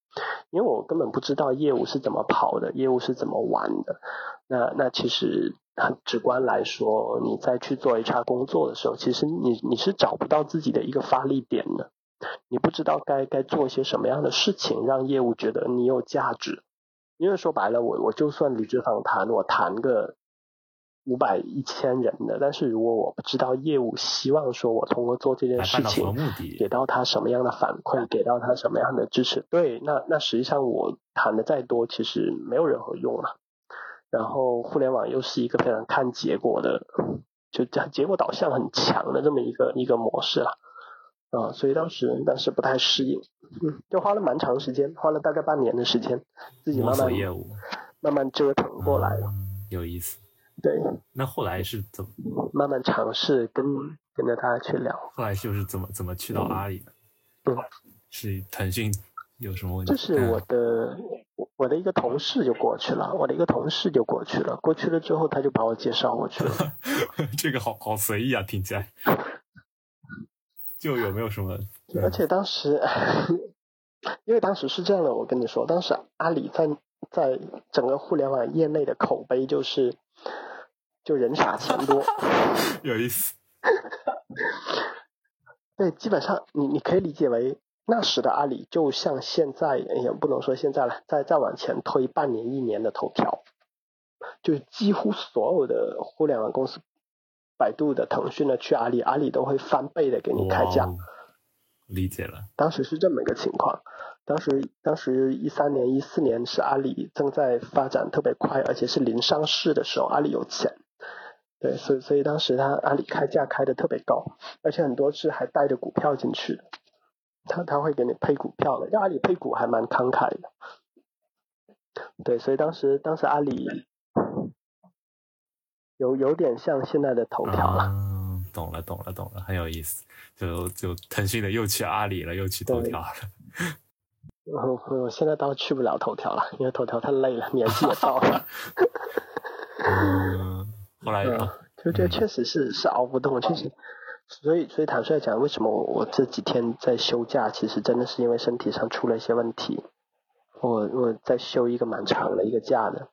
S2: 因为我根本不知道业务是怎么跑的，业务是怎么玩的。那那其实很直观来说，你在去做 HR 工作的时候，其实你你是找不到自己的一个发力点的，你不知道该该做一些什么样的事情，让业务觉得你有价值。因为说白了，我我就算离职访谈，我谈个。五百一千人的，但是如果我不知道业务希望说我通过做这件事情，给到他什么样的反馈，给到他什么样的支持，对，那那实际上我谈的再多，其实没有任何用了。然后互联网又是一个非常看结果的，就讲结果导向很强的这么一个一个模式了，啊，所以当时当时不太适应，嗯，就花了蛮长时间，花了大概半年的时间，自己慢慢
S3: 业务，
S2: 慢慢折腾过来了，
S3: 有意思。
S2: 对，
S3: 那后来是怎么
S2: 慢慢尝试跟跟着他去聊？
S3: 后来就是怎么怎么去到阿里的？
S2: 嗯，
S3: 是腾讯有什么问题？
S2: 就是我的我的一个同事就过去了，我的一个同事就过去了，过去了之后他就把我介绍过去了。
S3: 这个好好随意啊，听起来。就有没有什么？
S2: 而且当时因为当时是这样的，我跟你说，当时阿里在在整个互联网业内的口碑就是，就人傻钱多。
S3: 有意思。
S2: 对，基本上你你可以理解为那时的阿里就像现在，也不能说现在了，再再往前推半年一年的头条，就几乎所有的互联网公司，百度的、腾讯的去阿里，阿里都会翻倍的给你开价。
S3: 理解了。
S2: 当时是这么一个情况。当时，当时一三年、一四年是阿里正在发展特别快，而且是零上市的时候，阿里有钱，对，所以所以当时他阿里开价开的特别高，而且很多是还带着股票进去的，他他会给你配股票的，要阿里配股还蛮慷慨的，对，所以当时当时阿里有有点像现在的头条了。
S3: 啊，懂了，懂了，懂了，很有意思。就就腾讯的又去阿里了，又去头条了。
S2: 我我现在倒去不了头条了，因为头条太累了，年纪也到了。
S3: 嗯，后来
S2: 嗯
S3: 啊，
S2: 就这确实是是熬不动，确实。所以所以坦率讲，为什么我我这几天在休假，其实真的是因为身体上出了一些问题。我我在休一个蛮长的一个假的。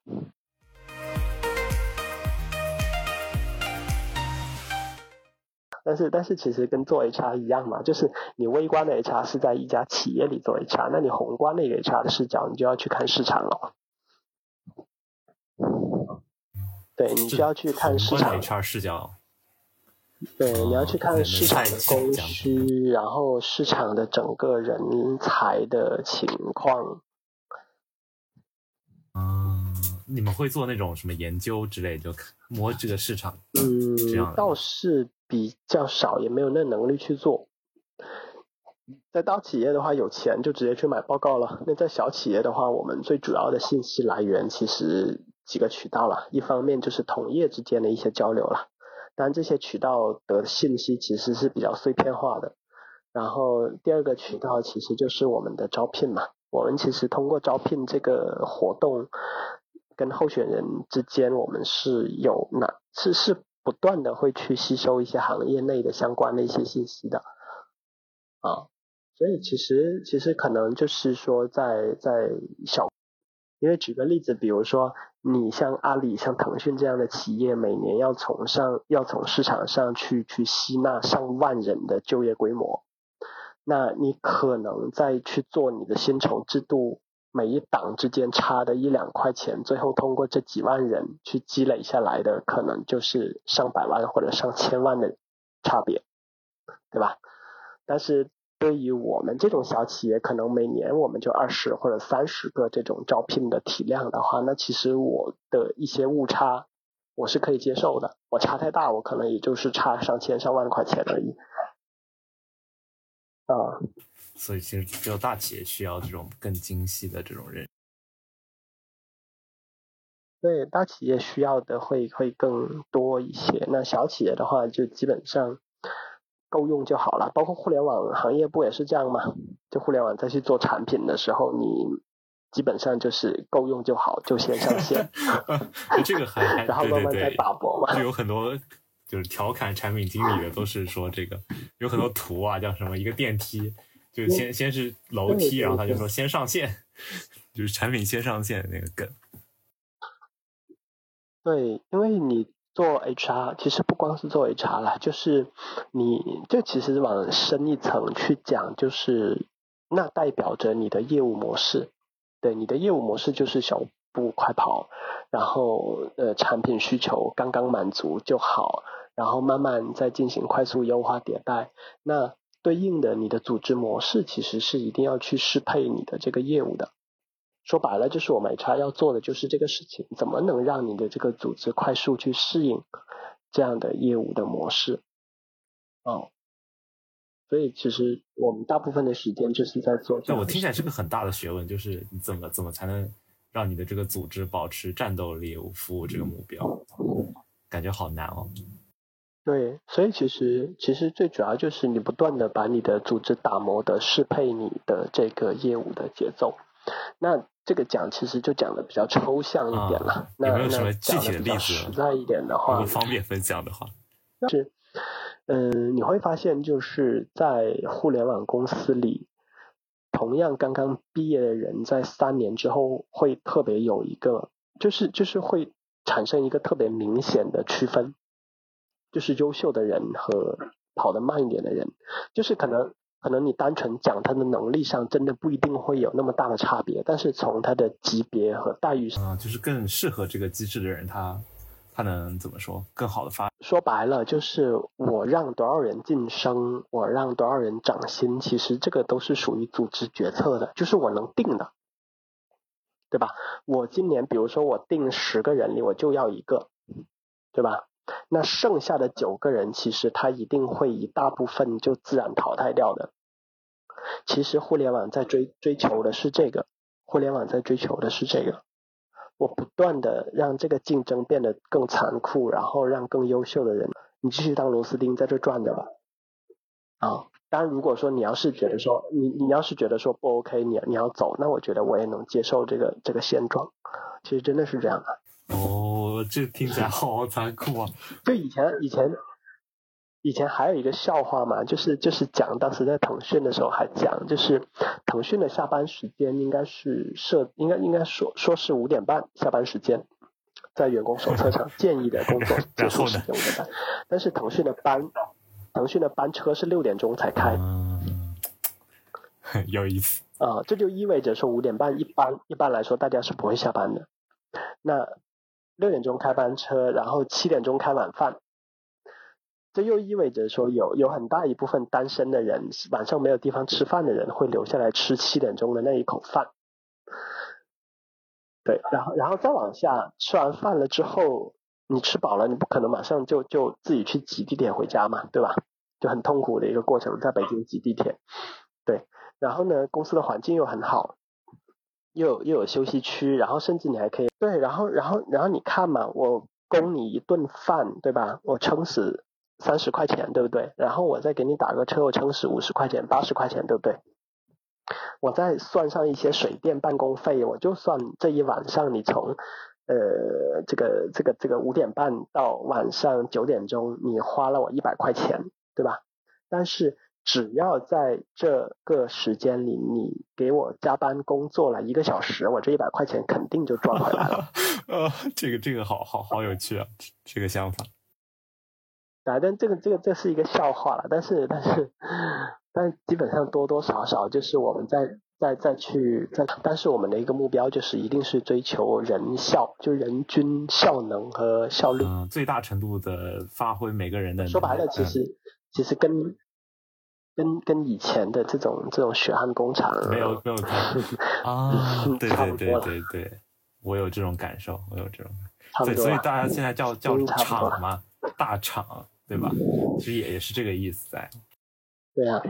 S2: 但是但是其实跟做 HR 一样嘛，就是你微观的 HR 是在一家企业里做 HR，那你宏观的一个 HR 的视角，你就要去看市场了。对你需要去看市场
S3: HR 视角。
S2: 对，
S3: 哦
S2: 你要去看市场的供需，然后市场的整个人才的情况。
S3: 嗯，你们会做那种什么研究之类，就摸这个市场这样
S2: 嗯，倒是比较少，也没有那能力去做。在大企业的话，有钱就直接去买报告了。那在小企业的话，我们最主要的信息来源其实几个渠道了，一方面就是同业之间的一些交流了，当然这些渠道的信息其实是比较碎片化的。然后第二个渠道其实就是我们的招聘嘛，我们其实通过招聘这个活动，跟候选人之间，我们是有哪是是不断的会去吸收一些行业内的相关的一些信息的，啊，所以其实其实可能就是说在在小，因为举个例子，比如说你像阿里、像腾讯这样的企业，每年要从上要从市场上去去吸纳上万人的就业规模。那你可能再去做你的薪酬制度，每一档之间差的一两块钱，最后通过这几万人去积累下来的，可能就是上百万或者上千万的差别，对吧？但是对于我们这种小企业，可能每年我们就二十或者三十个这种招聘的体量的话，那其实我的一些误差我是可以接受的。我差太大，我可能也就是差上千上万块钱而已。啊，
S3: 所以其实只有大企业需要这种更精细的这种认。
S2: 对，大企业需要的会会更多一些。那小企业的话，就基本上够用就好了。包括互联网行业不也是这样吗？就互联网再去做产品的时候，你基本上就是够用就好，就先上线，
S3: 这个还 还
S2: 然后慢慢再
S3: 对，
S2: 打磨嘛。
S3: 就有很多就是调侃产品经理的，都是说这个有很多图啊，叫什么一个电梯，就先先是楼梯，然后他就说先上线，就是产品先上线那个梗。
S2: 对，因为你做 HR，其实不光是做 HR 啦，就是你就其实往深一层去讲，就是那代表着你的业务模式。对，你的业务模式就是小步快跑，然后呃产品需求刚刚满足就好，然后慢慢再进行快速优化迭代。那对应的你的组织模式其实是一定要去适配你的这个业务的。说白了，就是我们 HR 要做的就是这个事情，怎么能让你的这个组织快速去适应这样的业务的模式？哦，所以其实我们大部分的时间就是在做这
S3: 但我听起来是个很大的学问，就是你怎么怎么才能让你的这个组织保持战斗力，服务这个目标，感觉好难哦。
S2: 对，所以其实其实最主要就是你不断的把你的组织打磨的适配你的这个业务的节奏。那这个讲其实就讲的比较抽象一点了。
S3: 啊
S2: 那
S3: 有没有什么
S2: 那
S3: 具体的例子
S2: 实在一点的
S3: 如
S2: 话
S3: 果，方便分享的话，
S2: 是，嗯、你会发现就是在互联网公司里，同样刚刚毕业的人，在三年之后会特别有一个，就是就是会产生一个特别明显的区分，就是优秀的人和跑得慢一点的人，就是可能可能你单纯讲他的能力上，真的不一定会有那么大的差别，但是从他的级别和待遇上，
S3: 啊，就是更适合这个机制的人，他他能怎么说，更好的发。
S2: 说白了就是我让多少人晋升，我让多少人涨薪，其实这个都是属于组织决策的，就是我能定的，对吧？我今年比如说我定十个人里，我就要一个，对吧？那剩下的九个人，其实他一定会一大部分就自然淘汰掉的。其实互联网在追追求的是这个，互联网在追求的是这个。我不断的让这个竞争变得更残酷，然后让更优秀的人，你继续当螺丝钉在这转着吧。啊，当然如果说你要是觉得说你你要是觉得说不 OK，你你要走，那我觉得我也能接受这个这个现状。其实真的是这样的。
S3: 哦，这听起来好残酷啊！
S2: 就以前以前以前还有一个笑话嘛，就是就是讲当时在腾讯的时候还讲，就是腾讯的下班时间应该是设应该应该说说是五点半下班时间，在员工手册上建议的工作 结束时间五点半，但是腾讯的班腾讯的班车是六点钟才开，
S3: 嗯，有意思。
S2: 啊，这就意味着说五点半一般一般来说大家是不会下班的，那六点钟开班车，然后七点钟开晚饭，这又意味着说有有很大一部分单身的人晚上没有地方吃饭的人会留下来吃七点钟的那一口饭，对，然后然后再往下吃完饭了之后，你吃饱了，你不可能马上就就自己去挤地铁回家嘛，对吧？就很痛苦的一个过程，在北京挤地铁，对。然后呢，公司的环境又很好，又有又有休息区，然后甚至你还可以对，然后然后然后你看嘛，我供你一顿饭，对吧？我撑死三十块钱，对不对？然后我再给你打个车，我撑死五十块钱、八十块钱，对不对？我再算上一些水电办公费，我就算这一晚上你从呃这个这个这个五点半到晚上九点钟，你花了我一百块钱，对吧？但是。只要在这个时间里，你给我加班工作了一个小时，我这一百块钱肯定就赚回来了。
S3: 呃，这个这个好好好有趣啊，这个想法。
S2: 啊，但这个这个这是一个笑话了，但是但是但基本上多多少少就是我们在在再去在，但是我们的一个目标就是一定是追求人效，就人均效能和效率，
S3: 嗯，最大程度的发挥每个人的。
S2: 说白了，其实其实跟。跟跟以前的这种这种血汗工厂
S3: 没有没有 啊，对对对对对，我有这种感受，我有这种，对，所以大家现在叫叫厂嘛，大厂对吧？其实也也是这个意思在。
S2: 对啊，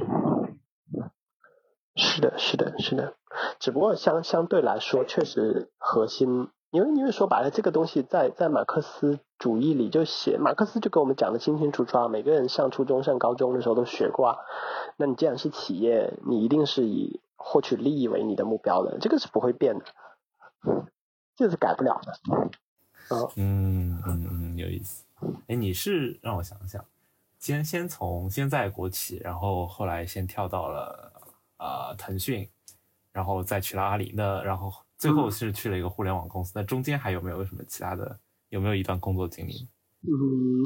S2: 是的，是的，是的，只不过相相对来说，确实核心。因为因为说白了，这个东西在在马克思主义里就写，马克思就给我们讲的清清楚楚啊。每个人上初中、上高中的时候都学过啊。那你既然是企业，你一定是以获取利益为你的目标的，这个是不会变的，这是改不了的。
S3: 嗯嗯嗯，有意思。哎，你是让我想想，先先从先在国企，然后后来先跳到了啊腾讯，然后再去了阿里，那然后。最后是去了一个互联网公司，那中间还有没有什么其他的？有没有一段工作经历？
S2: 嗯，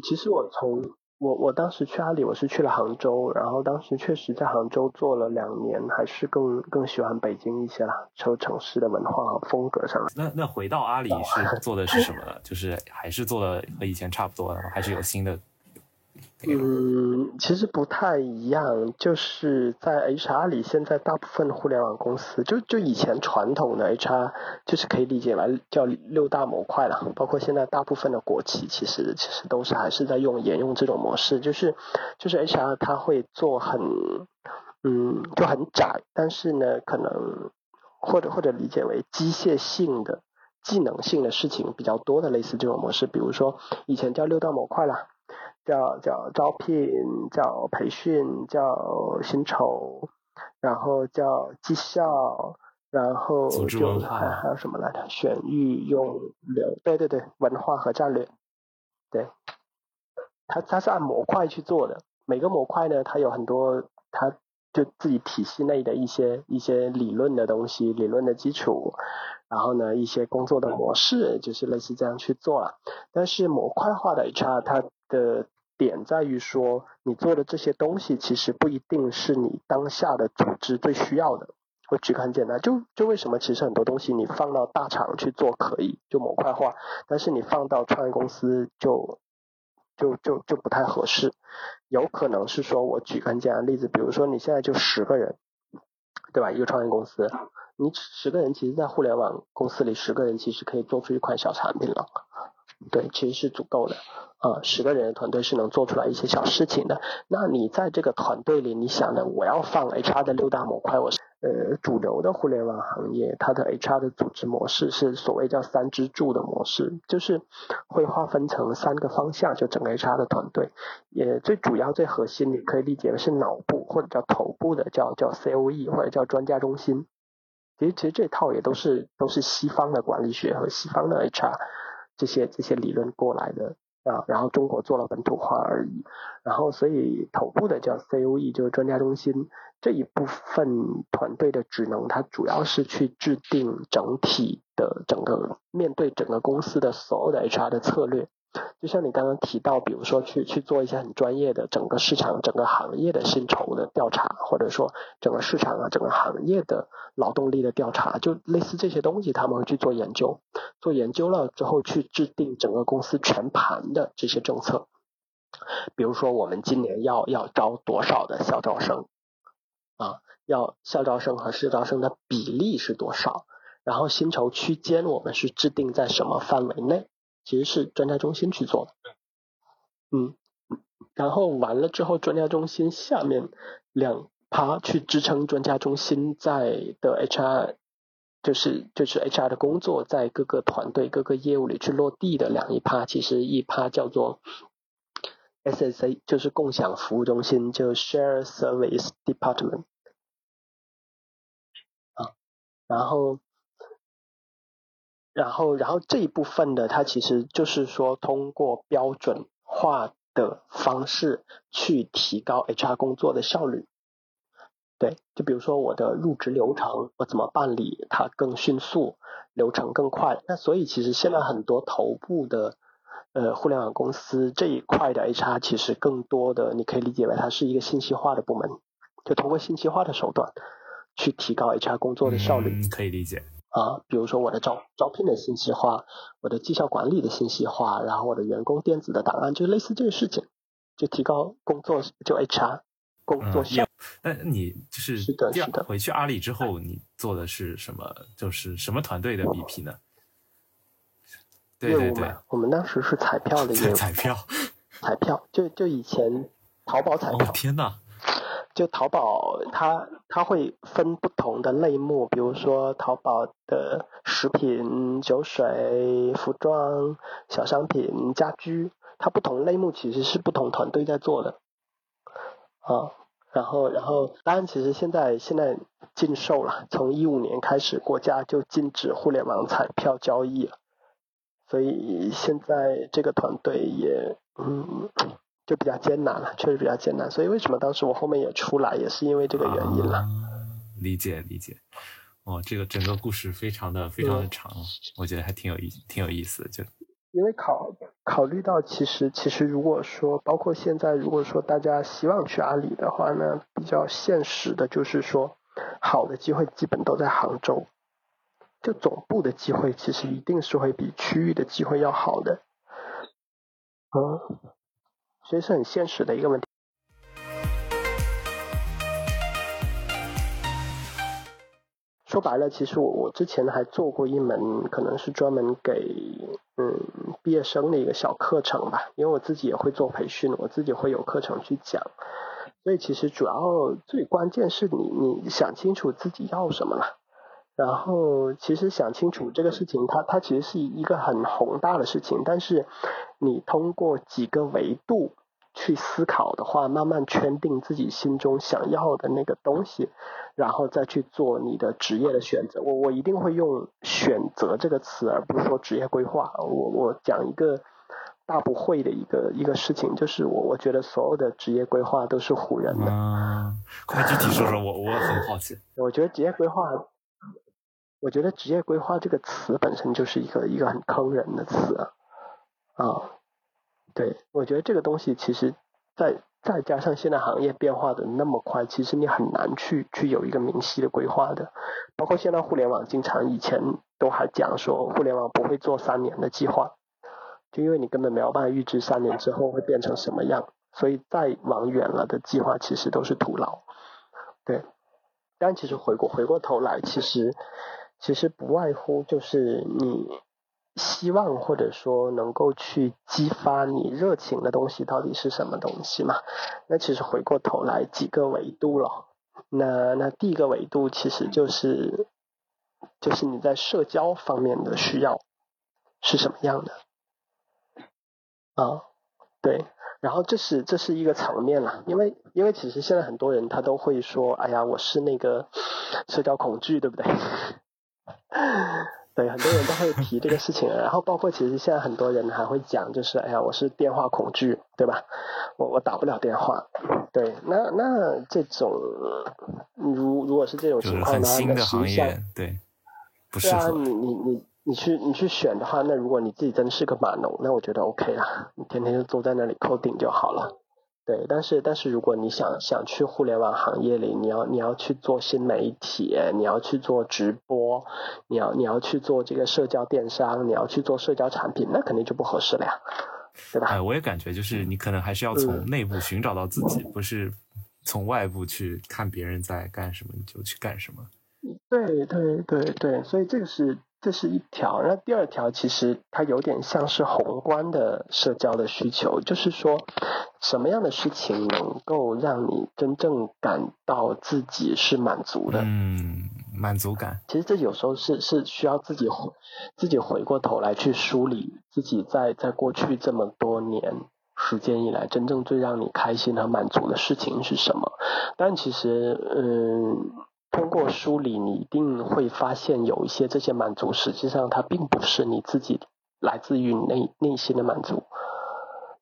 S2: 其实我从我我当时去阿里，我是去了杭州，然后当时确实在杭州做了两年，还是更更喜欢北京一些啦，从城市的文化和风格上。
S3: 那那回到阿里是做的是什么呢？就是还是做的和以前差不多，然后还是有新的。
S2: 嗯，其实不太一样，就是在 HR 里，现在大部分互联网公司，就就以前传统的 HR，就是可以理解为叫六大模块了，包括现在大部分的国企，其实其实都是还是在用沿用这种模式，就是就是 HR 它会做很嗯就很窄，但是呢，可能或者或者理解为机械性的技能性的事情比较多的类似这种模式，比如说以前叫六大模块了。叫叫招聘，叫培训，叫薪酬，然后叫绩效，然后就还还有什么来着？选育用留，对对对，文化和战略，对，它它是按模块去做的，每个模块呢，它有很多它就自己体系内的一些一些理论的东西，理论的基础，然后呢，一些工作的模式，就是类似这样去做了。但是模块化的 HR 它的点在于说，你做的这些东西其实不一定是你当下的组织最需要的。我举个很简单，就就为什么其实很多东西你放到大厂去做可以，就模块化，但是你放到创业公司就就就就不太合适。有可能是说，我举个很简单的例子，比如说你现在就十个人，对吧？一个创业公司，你十个人其实，在互联网公司里，十个人其实可以做出一款小产品了，对，其实是足够的。啊，十个人的团队是能做出来一些小事情的。那你在这个团队里，你想的？我要放 HR 的六大模块，我是。呃，主流的互联网行业，它的 HR 的组织模式是所谓叫三支柱的模式，就是会划分成三个方向，就整个 HR 的团队，也最主要、最核心，你可以理解为是脑部或者叫头部的，叫叫 COE 或者叫专家中心。其实，其实这套也都是都是西方的管理学和西方的 HR 这些这些理论过来的。啊，然后中国做了本土化而已，然后所以头部的叫 COE，就是专家中心这一部分团队的职能，它主要是去制定整体的整个面对整个公司的所有的 HR 的策略。就像你刚刚提到，比如说去去做一些很专业的整个市场、整个行业的薪酬的调查，或者说整个市场啊、整个行业的劳动力的调查，就类似这些东西，他们会去做研究，做研究了之后去制定整个公司全盘的这些政策。比如说，我们今年要要招多少的校招生啊？要校招生和市招生的比例是多少？然后薪酬区间我们是制定在什么范围内？其实是专家中心去做的，嗯，然后完了之后，专家中心下面两趴去支撑专家中心在的 HR，就是就是 HR 的工作在各个团队各个业务里去落地的两一趴，其实一趴叫做 SSA，就是共享服务中心，就 Share Service Department，啊，然后。然后，然后这一部分的，它其实就是说，通过标准化的方式去提高 HR 工作的效率。对，就比如说我的入职流程，我怎么办理它更迅速，流程更快。那所以其实现在很多头部的呃互联网公司这一块的 HR，其实更多的你可以理解为它是一个信息化的部门，就通过信息化的手段去提高 HR 工作的效率。
S3: 嗯，可以理解。
S2: 啊，比如说我的招招聘的信息化，我的绩效管理的信息化，然后我的员工电子的档案，就类似这个事情，就提高工作就 HR 工作效。
S3: 那你就是
S2: 是的，是的。
S3: 回去阿里之后，你做的是什么？就是什么团队的 BP 呢？对对对，
S2: 我们当时是彩票的业务。
S3: 彩票，
S2: 彩票，就就以前淘宝彩票。
S3: 天呐！
S2: 就淘宝，它它会分不同的类目，比如说淘宝的食品、酒水、服装、小商品、家居，它不同类目其实是不同团队在做的，啊，然后然后当然其实现在现在禁售了，从一五年开始国家就禁止互联网彩票交易了，所以现在这个团队也嗯。就比较艰难了，确实比较艰难，所以为什么当时我后面也出来，也是因为这个原因了。
S3: 理解理解，哦，这个整个故事非常的非常的长，我觉得还挺有意挺有意思的。就
S2: 因为考考虑到，其实其实如果说，包括现在，如果说大家希望去阿里的话呢，比较现实的就是说，好的机会基本都在杭州，就总部的机会其实一定是会比区域的机会要好的。嗯。所以是很现实的一个问题。说白了，其实我我之前还做过一门，可能是专门给嗯毕业生的一个小课程吧，因为我自己也会做培训，我自己会有课程去讲。所以其实主要最关键是你你想清楚自己要什么了。然后，其实想清楚这个事情，它它其实是一个很宏大的事情，但是你通过几个维度去思考的话，慢慢圈定自己心中想要的那个东西，然后再去做你的职业的选择。我我一定会用“选择”这个词，而不是说职业规划。我我讲一个大不会的一个一个事情，就是我我觉得所有的职业规划都是唬人的。
S3: 嗯，快具体说说，我我很好奇。
S2: 我觉得职业规划，我觉得职业规划这个词本身就是一个一个很坑人的词啊。对，我觉得这个东西其实，在再加上现在行业变化的那么快，其实你很难去去有一个明晰的规划的。包括现在互联网，经常以前都还讲说，互联网不会做三年的计划。就因为你根本没有办法预知三年之后会变成什么样，所以再往远了的计划其实都是徒劳。对，但其实回过回过头来，其实其实不外乎就是你希望或者说能够去激发你热情的东西到底是什么东西嘛？那其实回过头来几个维度了。那那第一个维度其实就是就是你在社交方面的需要是什么样的？啊，对，然后这是这是一个层面了，因为因为其实现在很多人他都会说，哎呀，我是那个社交恐惧，对不对？对，很多人都会提这个事情，然后包括其实现在很多人还会讲，就是哎呀，我是电话恐惧，对吧？我我打不了电话，对，那那这种如如果是这种情况的话，那实际上
S3: 对，不适合
S2: 你你你。你去你去选的话，那如果你自己真是个码农，那我觉得 OK 啊，你天天就坐在那里扣顶就好了。对，但是但是如果你想想去互联网行业里，你要你要去做新媒体，你要去做直播，你要你要去做这个社交电商，你要去做社交产品，那肯定就不合适了呀，对吧？
S3: 哎，我也感觉就是你可能还是要从内部寻找到自己，不是从外部去看别人在干什么你就去干什么。
S2: 对对对对，所以这个是。这是一条，那第二条其实它有点像是宏观的社交的需求，就是说什么样的事情能够让你真正感到自己是满足的？
S3: 嗯，满足感。
S2: 其实这有时候是是需要自己回自己回过头来去梳理自己在在过去这么多年时间以来真正最让你开心和满足的事情是什么？但其实，嗯。通过梳理，你一定会发现有一些这些满足，实际上它并不是你自己来自于内内心的满足。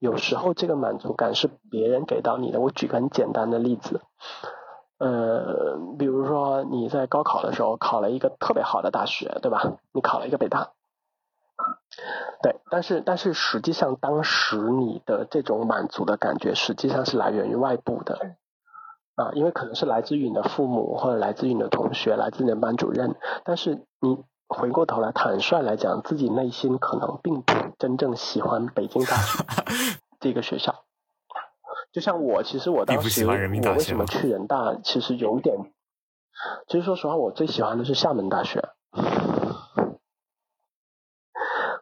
S2: 有时候这个满足感是别人给到你的。我举个很简单的例子，呃，比如说你在高考的时候考了一个特别好的大学，对吧？你考了一个北大，对，但是但是实际上当时你的这种满足的感觉，实际上是来源于外部的。啊，因为可能是来自于你的父母，或者来自于你的同学，来自你的班主任。但是你回过头来坦率来讲，自己内心可能并不真正喜欢北京大学 这个学校。就像我，其实我当时我为什么去人大，其实有点，其实说实话，我最喜欢的是厦门大学。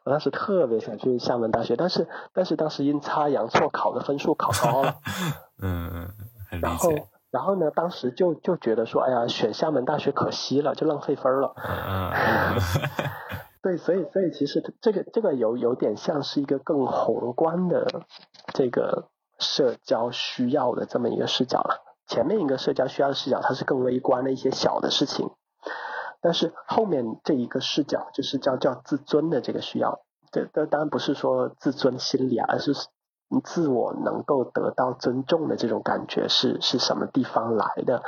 S2: 我当时特别想去厦门大学，但是但是当时阴差阳错考的分数考高了。
S3: 嗯，
S2: 然后。然后呢，当时就就觉得说，哎呀，选厦门大学可惜了，就浪费分了。对，所以所以其实这个这个有有点像是一个更宏观的这个社交需要的这么一个视角了。前面一个社交需要的视角，它是更微观的一些小的事情，但是后面这一个视角就是叫叫自尊的这个需要。这这当然不是说自尊心理啊，而是。自我能够得到尊重的这种感觉是是什么地方来的？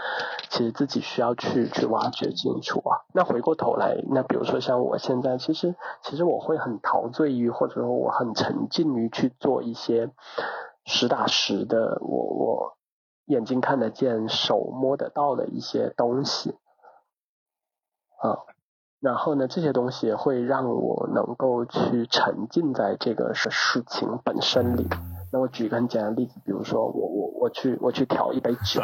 S2: 其实自己需要去去挖掘清楚啊。那回过头来，那比如说像我现在，其实其实我会很陶醉于，或者说我很沉浸于去做一些实打实的，我我眼睛看得见、手摸得到的一些东西啊。然后呢，这些东西会让我能够去沉浸在这个事情本身里。那我举个很简单的例子，比如说我我我去我去调一杯酒，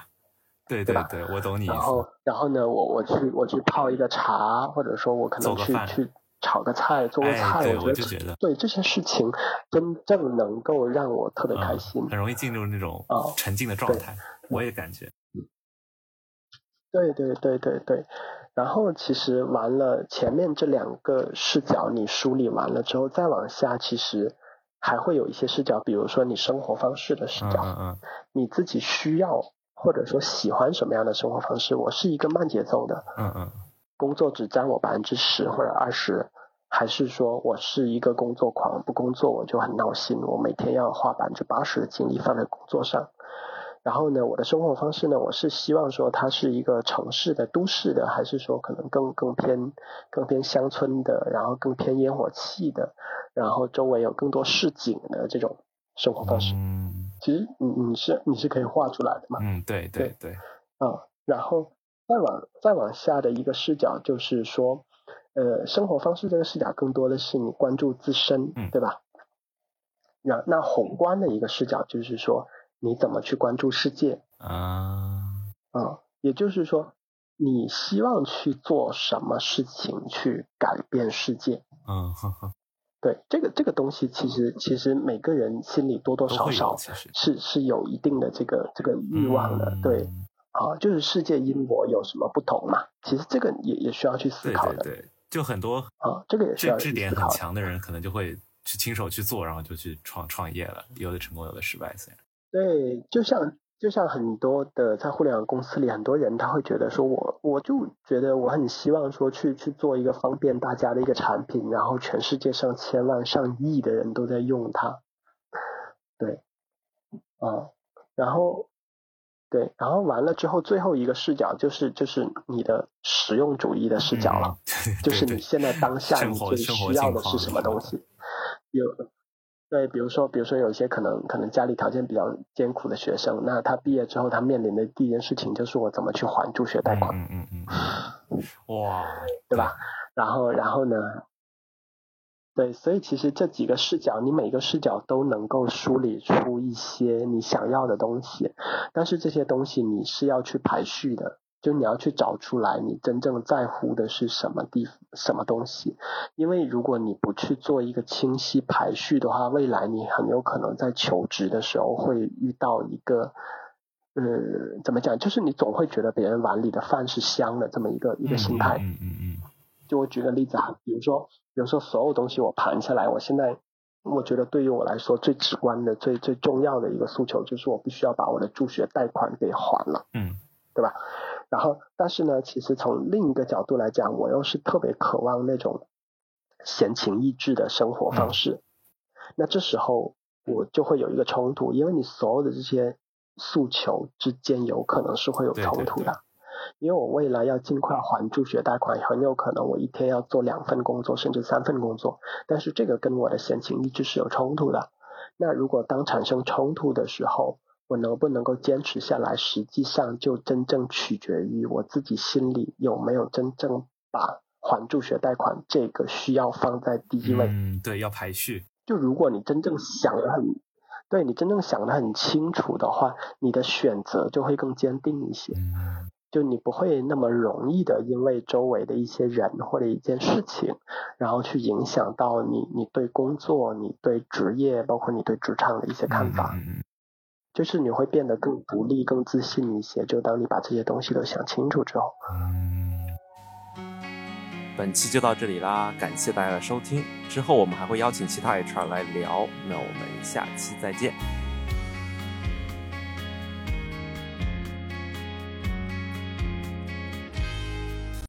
S3: 对对对，我懂你。
S2: 然后然后呢，我我去我去泡一个茶，或者说我可能去去炒个菜做个菜，
S3: 我
S2: 觉
S3: 得
S2: 对这些事情真正能够让我特别开心，
S3: 很容易进入那种沉浸的状态。我也感觉，
S2: 对对对对对。然后其实完了前面这两个视角你梳理完了之后，再往下其实。还会有一些视角，比如说你生活方式的视角，
S3: 嗯嗯，
S2: 你自己需要或者说喜欢什么样的生活方式？我是一个慢节奏的，
S3: 嗯嗯，
S2: 工作只占我百分之十或者二十，还是说我是一个工作狂，不工作我就很闹心，我每天要花百分之八十的精力放在工作上。然后呢，我的生活方式呢，我是希望说它是一个城市的、都市的，还是说可能更更偏更偏乡村的，然后更偏烟火气的，然后周围有更多市井的这种生活方式。
S3: 嗯
S2: 其实你你是你是可以画出来的嘛？
S3: 嗯，对对对，
S2: 啊，然后再往再往下的一个视角就是说，呃，生活方式这个视角更多的是你关注自身，
S3: 嗯
S2: 对吧？那那宏观的一个视角就是说，你怎么去关注世界
S3: 啊，
S2: 啊？也就是说，你希望去做什么事情去改变世界？
S3: 嗯呵呵，
S2: 对，这个这个东西其实其实每个人心里多多少少是是有一定的这个这个欲望的，对。
S3: 嗯
S2: 啊，就是世界因我有什么不同嘛？其实这个也也需要去思考的
S3: 对对，就很多
S2: 啊，这个也需要
S3: 这这点。很强的人，可能就会去亲手去做，然后就去创创业了，有的成功，有的失败，虽然
S2: 对，就像就像很多的在互联网公司里，很多人他会觉得说我我就觉得我很希望说去去做一个方便大家的一个产品，然后全世界上千万上亿的人都在用它，对，啊，然后。对，然后完了之后，最后一个视角就是就是你的实用主义的视角了。
S3: 嗯，对
S2: 就是你现在当下你最需要的是什么东西？有对，比如说比如说有一些可能可能家里条件比较艰苦的学生，那他毕业之后他面临的第一件事情就是我怎么去还助学贷款，
S3: 嗯嗯嗯哇，
S2: 对吧？然后然后呢？对，所以其实这几个视角，你每个视角都能够梳理出一些你想要的东西，但是这些东西你是要去排序的，就你要去找出来你真正在乎的是什么地什么东西，因为如果你不去做一个清晰排序的话，未来你很有可能在求职的时候会遇到一个。呃，怎么讲？就是你总会觉得别人碗里的饭是香的，这么一个一个心态。
S3: 嗯嗯嗯
S2: 就我举个例子啊，比如说，比如说所有东西我盘下来，我现在我觉得对于我来说最直观的、最最重要的一个诉求就是我必须要把我的助学贷款给还了，
S3: 嗯
S2: 对吧？然后，但是呢，其实从另一个角度来讲，我又是特别渴望那种闲情逸致的生活方式。那这时候我就会有一个冲突，因为你所有的这些诉求之间有可能是会有冲突的。
S3: 对
S2: 因为我未来要尽快还助学贷款，很有可能我一天要做两份工作，甚至三份工作，但是这个跟我的闲情逸致是有冲突的。那如果当产生冲突的时候，我能不能够坚持下来，实际上就真正取决于我自己心里有没有真正把还助学贷款这个需要放在第一位。
S3: 嗯，对，要排序，
S2: 就如果你真正想的很，对你真正想的很清楚的话，你的选择就会更坚定一些。
S3: 嗯
S2: 就你不会那么容易的因为周围的一些人或者一件事情，然后去影响到你你对工作、你对职业，包括你对职场的一些看法。
S3: 嗯嗯
S2: 就是你会变得更独立、更自信一些。就当你把这些东西都想清楚之后，
S3: 嗯，
S1: 本期就到这里啦，感谢大家的收听。之后我们还会邀请其他 HR 来聊，那我们下期再见。